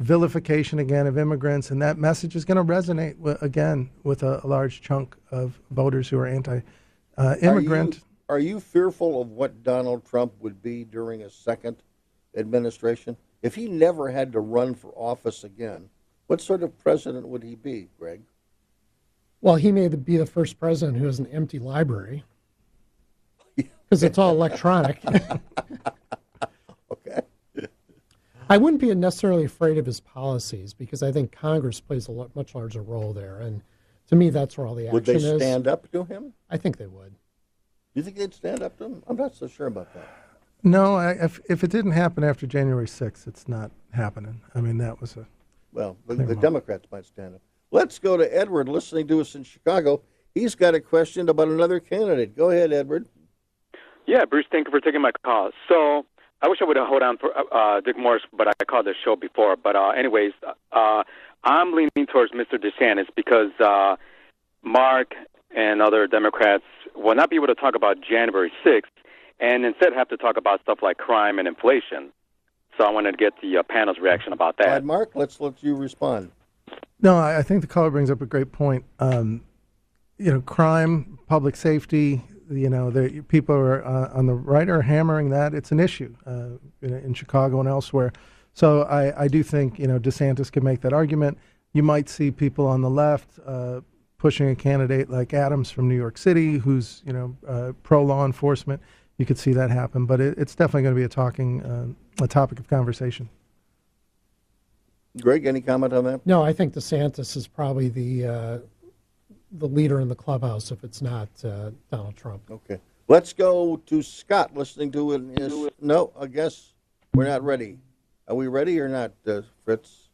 vilification again of immigrants and that message is going to resonate w- again with a, a large chunk of voters who are anti uh, immigrant. Are are you fearful of what Donald Trump would be during a second administration? If he never had to run for office again, what sort of president would he be, Greg? Well, he may be the first president who has an empty library because it's all electronic. okay. I wouldn't be necessarily afraid of his policies because I think Congress plays a lot, much larger role there, and to me, that's where all the action is. Would they is. stand up to him? I think they would. You think they'd stand up to him? I'm not so sure about that. No, I, if if it didn't happen after January 6th, it's not happening. I mean, that was a Well, the, the. Democrats might stand up. Let's go to Edward, listening to us in Chicago. He's got a question about another candidate. Go ahead, Edward. Yeah, Bruce, thank you for taking my call. So I wish I would have hold on for uh, Dick Morris, but I called the show before. But uh, anyways, uh, I'm leaning towards Mr. DeSantis because uh, Mark and other Democrats will not be able to talk about January 6th and instead have to talk about stuff like crime and inflation. So I wanted to get the uh, panel's reaction about that. right, Mark, let's let you respond. No, I, think the caller brings up a great point. Um, you know, crime, public safety. You know, people are uh, on the right are hammering that it's an issue uh, in, in Chicago and elsewhere. So I, I do think you know DeSantis can make that argument. You might see people on the left uh, pushing a candidate like Adams from New York City, who's you know uh, pro law enforcement. You could see that happen, but it, it's definitely going to be a talking uh, a topic of conversation. Greg, any comment on that? No, I think DeSantis is probably the uh, the leader in the clubhouse if it's not uh, Donald Trump. Okay. Let's go to Scott, listening to it. Is, no, I guess we're not ready. Are we ready or not, uh, Fritz?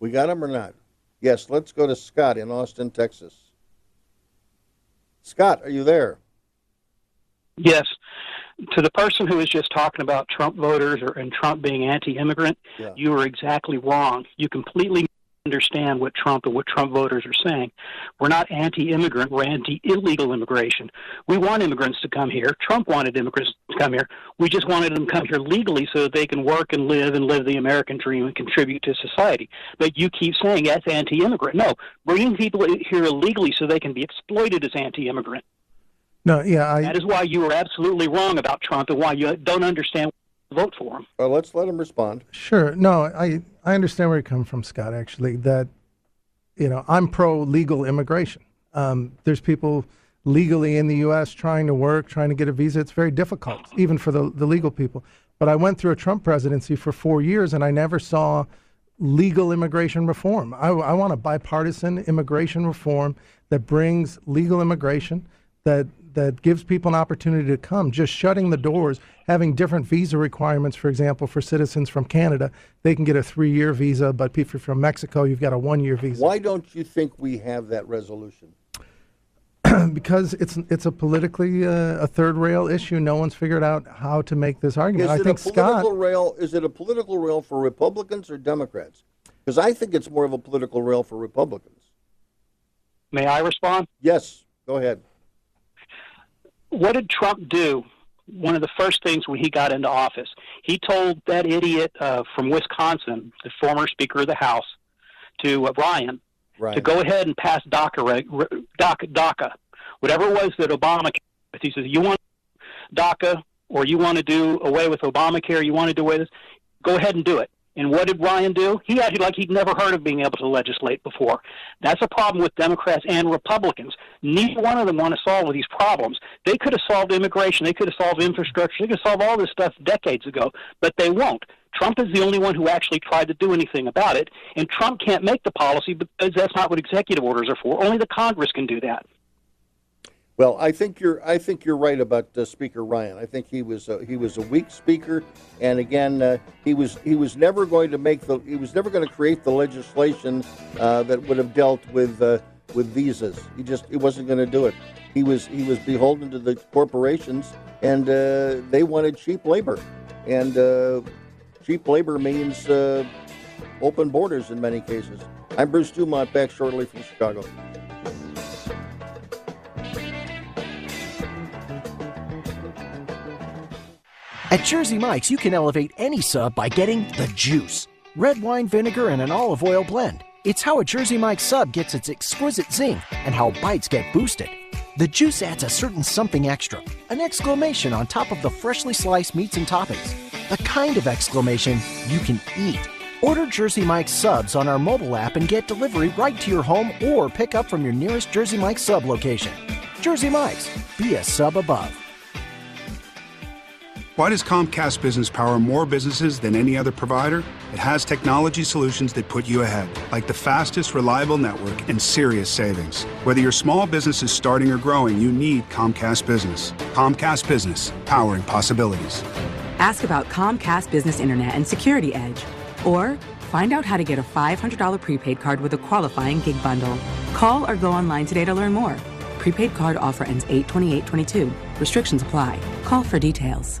We got him or not? Yes, let's go to Scott in Austin, Texas. Scott, are you there? Yes. To the person who was just talking about Trump voters or and Trump being anti-immigrant, Yeah. you are exactly wrong. You completely understand what Trump and what Trump voters are saying. We're not anti-immigrant, we're anti-illegal immigration. We want immigrants to come here. Trump wanted immigrants to come here. We just wanted them to come here legally so that they can work and live and live the American dream and contribute to society. But you keep saying that's anti-immigrant. No, bringing people here illegally so they can be exploited is anti-immigrant. No, yeah, I That is why you were absolutely wrong about Trump and why you don't understand vote for him. Well, let's let him respond. Sure. No, I, I understand where you come from, Scott, actually, that, you know, I'm pro legal immigration. Um, there's people legally in the U.S. trying to work, trying to get a visa. It's very difficult, even for the, the legal people. But I went through a Trump presidency for four years and I never saw legal immigration reform. I, I want a bipartisan immigration reform that brings legal immigration, that that gives people an opportunity to come. Just shutting the doors, having different visa requirements, for example, for citizens from Canada, they can get a three-year visa, but if you're from Mexico, you've got a one-year visa. Why don't you think we have that resolution? because it's it's a politically uh, a third rail issue. No one's figured out how to make this argument. Is I it think a political Scott. rail? Is it a political rail for Republicans or Democrats? Because I think it's more of a political rail for Republicans. May I respond? Yes, go ahead. What did Trump do? One of the first things when he got into office, he told that idiot uh, from Wisconsin, the former Speaker of the House, to uh, Ryan, Right. to go ahead and pass DACA, DACA, DACA, whatever it was that Obama. He says, "You want DACA, or you want to do away with Obamacare? You want to do away with this? Go ahead and do it." And what did Ryan do? He acted like he'd never heard of being able to legislate before. That's a problem with Democrats and Republicans. Neither one of them want to solve these problems. They could have solved immigration, they could have solved infrastructure, they could have solved all this stuff decades ago, but they won't. Trump is the only one who actually tried to do anything about it, and Trump can't make the policy because that's not what executive orders are for. Only the Congress can do that. Well, I think you're. I think you're right about uh, Speaker Ryan. I think he was. A, he was a weak speaker, and again, uh, he was. He was never going to make the. He was never going to create the legislation uh, that would have dealt with uh, with visas. He just. He wasn't going to do it. He was. He was beholden to the corporations, and uh, they wanted cheap labor, and uh, cheap labor means open borders in many cases. I'm Bruce Dumont. Back shortly from Chicago. At Jersey Mike's, you can elevate any sub by getting the juice. Red wine vinegar and an olive oil blend. It's how a Jersey Mike's sub gets its exquisite zing and how bites get boosted. The juice adds a certain something extra, an exclamation on top of the freshly sliced meats and toppings. The kind of exclamation you can eat. Order Jersey Mike's subs on our mobile app and get delivery right to your home or pick up from your nearest Jersey Mike's sub location. Jersey Mike's, be a sub above. Why does Comcast Business power more businesses than any other provider? It has technology solutions that put you ahead, like the fastest, reliable network and serious savings. Whether your small business is starting or growing, you need Comcast Business. Comcast Business, powering possibilities. Ask about Comcast Business Internet and Security Edge. Or find out how to get a $500 prepaid card with a qualifying gig bundle. Call or go online today to learn more. Prepaid card offer ends 82822. Restrictions apply. Call for details.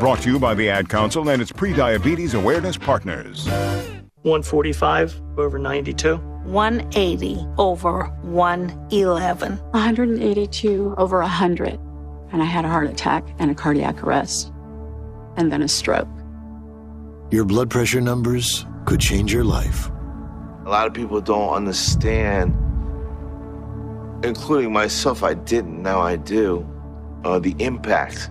Brought to you by the Ad Council and its pre-diabetes awareness partners. 145 over 92. 180 over 111. 182 over 100. And I had a heart attack and a cardiac arrest, and then a stroke. Your blood pressure numbers could change your life. A lot of people don't understand, including myself, I didn't, now I do, uh, the impact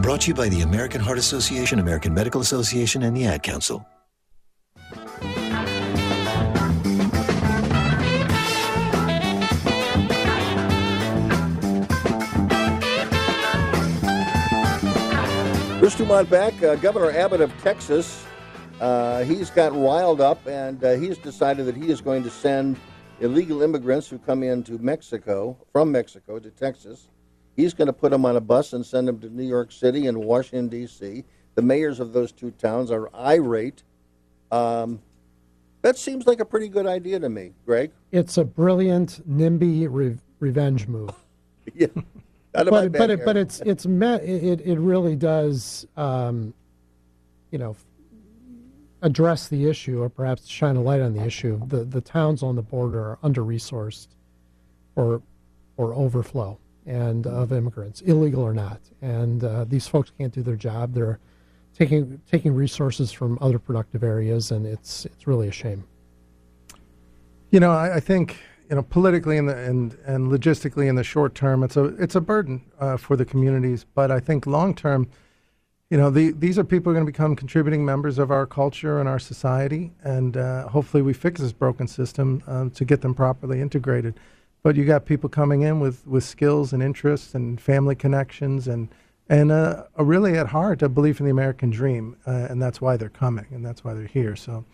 Brought to you by the American Heart Association, American Medical Association, and the Ad Council. Bruce Dumont back. Uh, Governor Abbott of Texas, uh, he's got riled up and uh, he's decided that he is going to send illegal immigrants who come into Mexico, from Mexico to Texas. He's going to put them on a bus and send them to New York City and Washington, D.C. The mayors of those two towns are irate. Um, that seems like a pretty good idea to me, Greg. It's a brilliant NIMBY re- revenge move. yeah. Out of my but but it, but it's it's it it really does um, you know address the issue or perhaps shine a light on the issue. The the towns on the border are under resourced or or overflow and of immigrants, illegal or not. And uh, these folks can't do their job. They're taking taking resources from other productive areas, and it's it's really a shame. You know, I, I think you know politically and, and and logistically in the short term, it's a it's a burden uh, for the communities. But I think long term, you know, the, these are people who are going to become contributing members of our culture and our society, and uh, hopefully we fix this broken system um, to get them properly integrated. But you got people coming in with, with skills and interests and family connections and and uh, a really at heart a belief in the American dream, uh, and that's why they're coming and that's why they're here. So,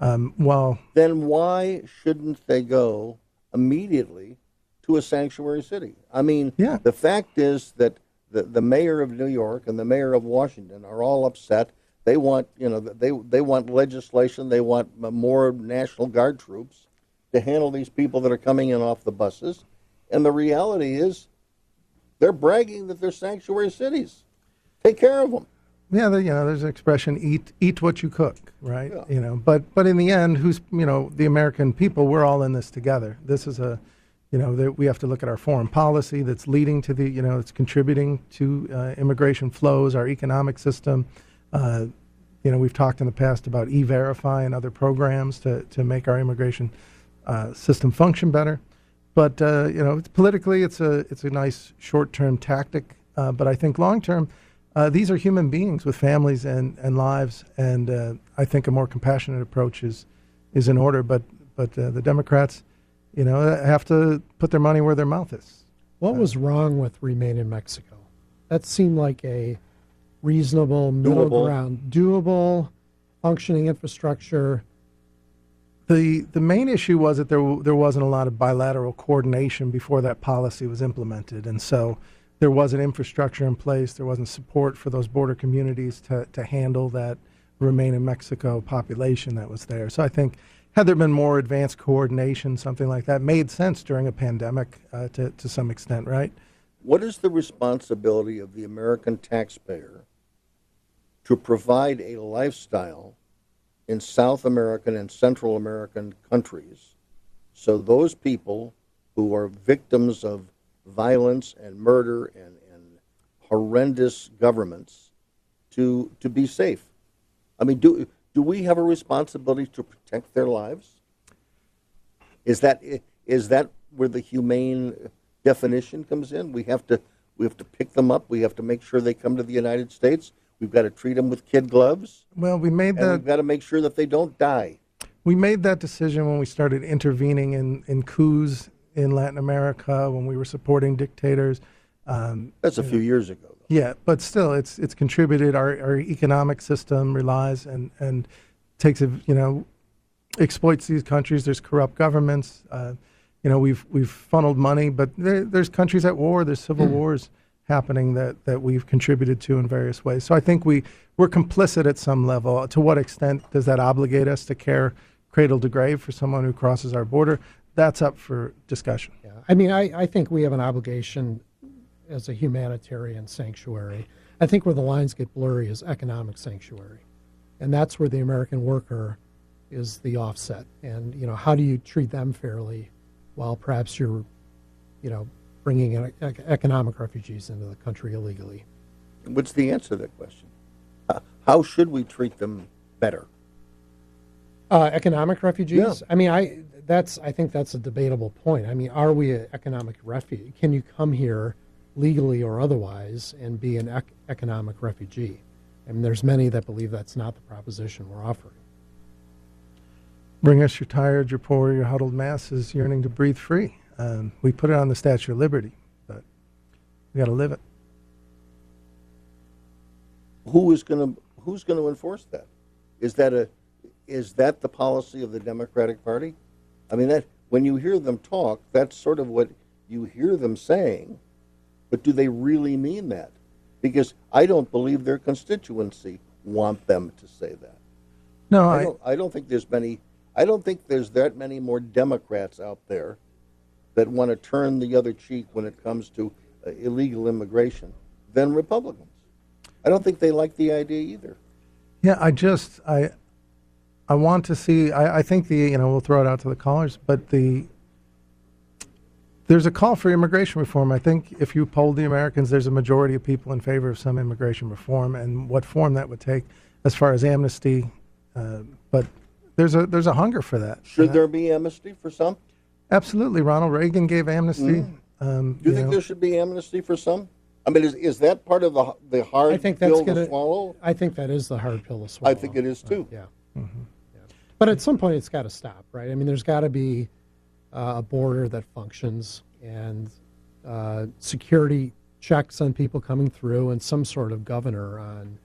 um, while then why shouldn't they go immediately to a sanctuary city? I mean, yeah. the fact is that the, the mayor of New York and the mayor of Washington are all upset. They want, you know, they they want legislation. They want more National Guard troops to handle these people that are coming in off the buses. And the reality is, they're bragging that they're sanctuary cities. Take care of them. Yeah, you know, there's an expression: "eat eat what you cook," right? You know, but but in the end, who's you know the American people? We're all in this together. This is a, you know, that we have to look at our foreign policy that's leading to the, you know, it's contributing to uh, immigration flows, our economic system. Uh, you know, we've talked in the past about e-verify and other programs to to make our immigration uh, system function better. But uh, you know, it's, politically, it's a it's a nice short-term tactic. Uh, but I think long-term, uh, these are human beings with families and, and lives, and uh, I think a more compassionate approach is is in order. But but uh, the Democrats, you know, have to put their money where their mouth is. What was wrong with Remain in Mexico? That seemed like a reasonable middle Doable. ground, doable, functioning infrastructure. The the main issue was that there there wasn't a lot of bilateral coordination before that policy was implemented, and so there wasn't infrastructure in place. There wasn't support for those border communities to to handle that remain in Mexico population that was there. So I think had there been more advanced coordination, something like that made sense during a pandemic uh, to to some extent, right? What is the responsibility of the American taxpayer to provide a lifestyle in South American and Central American countries so those people who are victims of violence and murder and, and horrendous governments to to be safe? I mean, do do we have a responsibility to protect their lives? Is that is that where the humane definition comes in? We have to we have to pick them up. We have to make sure they come to the United States. We've got to treat them with kid gloves. Well, we made that we've got to make sure that they don't die. We made that decision when we started intervening in, in coups in Latin America, when we were supporting dictators. Um, That's a few know. years ago. Yeah, but still, it's it's contributed. Our, our economic system relies and and takes a you know exploits these countries. There's corrupt governments. Uh, you know, we've we've funneled money, but there, there's countries at war. There's civil wars happening that that we've contributed to in various ways. So I think we we're complicit at some level. To what extent does that obligate us to care cradle to grave for someone who crosses our border? That's up for discussion. Yeah, I mean, I, I think we have an obligation as a humanitarian sanctuary. I think where the lines get blurry is economic sanctuary, and that's where the American worker is the offset. And you know, how do you treat them fairly, while perhaps you're, you know, bringing in economic refugees into the country illegally? What's the answer to that question? Uh, How should we treat them better? Uh, economic refugees. Yeah. I mean, I that's I think that's a debatable point. I mean, are we an economic refugee? Can you come here legally or otherwise and be an ec- economic refugee? I mean, there's many that believe that's not the proposition we're offering. Bring us your tired, your poor, your huddled masses yearning to breathe free. Um, we put it on the Statue of Liberty, but we got to live it. Who is going to who's going to enforce that? Is that a is that the policy of the Democratic Party? I mean that when you hear them talk, that's sort of what you hear them saying, but do they really mean that? Because I don't believe their constituency want them to say that. No, I I, don't, I don't think there's many. I don't think there's that many more Democrats out there that want to turn the other cheek when it comes to uh, illegal immigration than Republicans. I don't think they like the idea either. Yeah, I just I I want to see. I, I think the you know we'll throw it out to the callers, but the there's a call for immigration reform. I think if you polled the Americans, there's a majority of people in favor of some immigration reform, and what form that would take, as far as amnesty. Uh, but there's a there's a hunger for that. Should there be amnesty for some? Absolutely, Ronald Reagan gave amnesty. Mm. Um, Do you think know, there should be amnesty for some? I mean, is, is that part of the the hard I think that's pill going to swallow? I think that is the hard pill to swallow. I think it is too. Yeah. But at some point, it's got to stop, right? I mean, there's got to be uh, a border that functions and uh, security checks on people coming through and some sort of governor on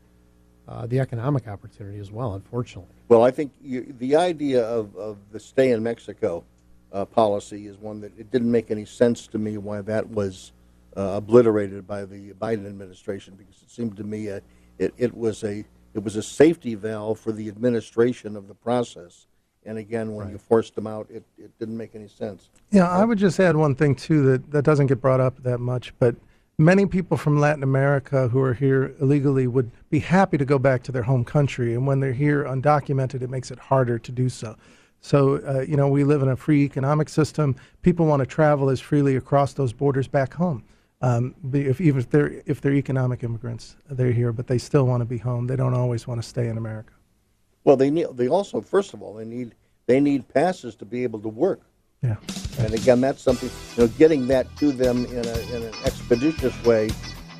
uh, the economic opportunity as well, unfortunately. Well, I think you, the idea of, of the stay in Mexico uh, policy is one that it didn't make any sense to me why that was uh, obliterated by the Biden administration because it seemed to me uh, it, it was a it was a safety valve for the administration of the process. And again, when you forced them out, it, it didn't make any sense. Yeah, I would just add one thing too that that doesn't get brought up that much, but many people from Latin America who are here illegally would be happy to go back to their home country, and when they're here undocumented, it makes it harder to do so. So, uh, you know, we live in a free economic system. People want to travel as freely across those borders back home. Um, if even if they're if they're economic immigrants, they're here, but they still want to be home. They don't always want to stay in America. Well, they need they also first of all they need they need passes to be able to work. Yeah. And again, that's something you know, getting that to them in, a, in an expeditious way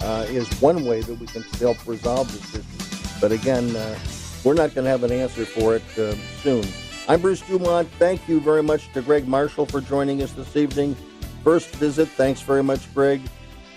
uh, is one way that we can help resolve this issue. But again, uh, we're not going to have an answer for it uh, soon. I'm Bruce Dumont. Thank you very much to Greg Marshall for joining us this evening. First visit. Thanks very much, Greg.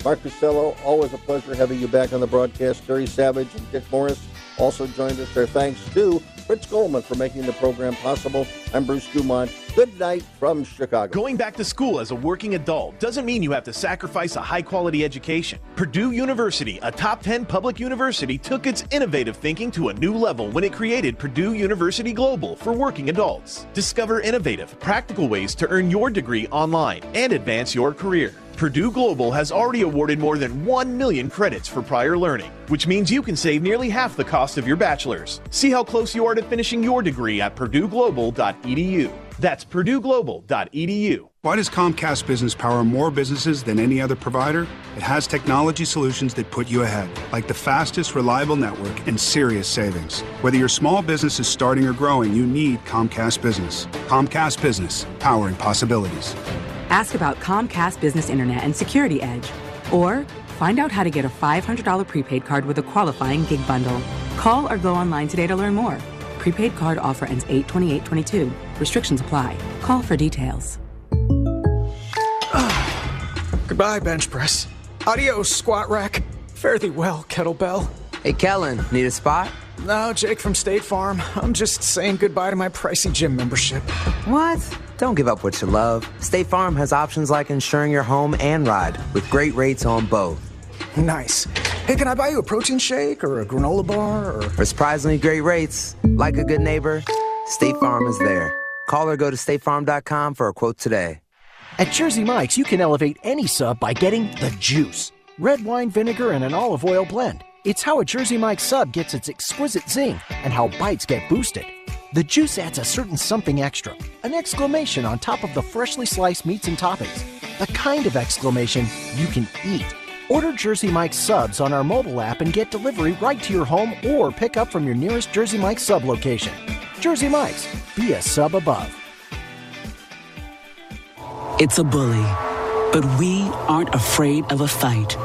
Mark Costello, always a pleasure having you back on the broadcast. Terry Savage and Dick Morris also joined us. Our thanks to Fritz Goldman for making the program possible. I'm Bruce Dumont. Good night from Chicago. Going back to school as a working adult doesn't mean you have to sacrifice a high quality education. Purdue University, a top 10 public university, took its innovative thinking to a new level when it created Purdue University Global for working adults. Discover innovative, practical ways to earn your degree online and advance your career. Purdue Global has already awarded more than 1 million credits for prior learning, which means you can save nearly half the cost of your bachelor's. See how close you are to finishing your degree at purdueglobal.edu. That's purdueglobal.edu. Why does Comcast Business power more businesses than any other provider? It has technology solutions that put you ahead, like the fastest, reliable network and serious savings. Whether your small business is starting or growing, you need Comcast Business. Comcast Business, powering possibilities. Ask about Comcast Business Internet and Security Edge. Or find out how to get a $500 prepaid card with a qualifying gig bundle. Call or go online today to learn more. Prepaid card offer ends 82822. Restrictions apply. Call for details. Goodbye, bench press. Adios, squat rack. Fare thee well, kettlebell. Hey, Kellen, need a spot? No, Jake from State Farm. I'm just saying goodbye to my pricey gym membership. What? Don't give up what you love. State Farm has options like insuring your home and ride with great rates on both. Nice. Hey, can I buy you a protein shake or a granola bar or. For surprisingly great rates, like a good neighbor, State Farm is there. Call or go to statefarm.com for a quote today. At Jersey Mike's, you can elevate any sub by getting the juice red wine vinegar and an olive oil blend. It's how a Jersey Mike's sub gets its exquisite zing and how bites get boosted. The juice adds a certain something extra, an exclamation on top of the freshly sliced meats and toppings. The kind of exclamation you can eat. Order Jersey Mike's subs on our mobile app and get delivery right to your home or pick up from your nearest Jersey Mike's sub location. Jersey Mike's, be a sub above. It's a bully, but we aren't afraid of a fight.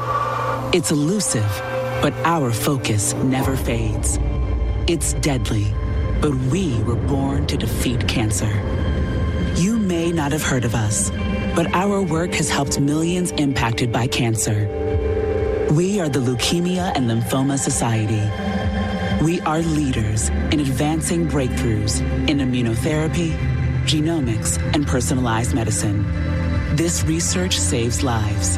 It's elusive, but our focus never fades. It's deadly, but we were born to defeat cancer. You may not have heard of us, but our work has helped millions impacted by cancer. We are the Leukemia and Lymphoma Society. We are leaders in advancing breakthroughs in immunotherapy, genomics, and personalized medicine. This research saves lives.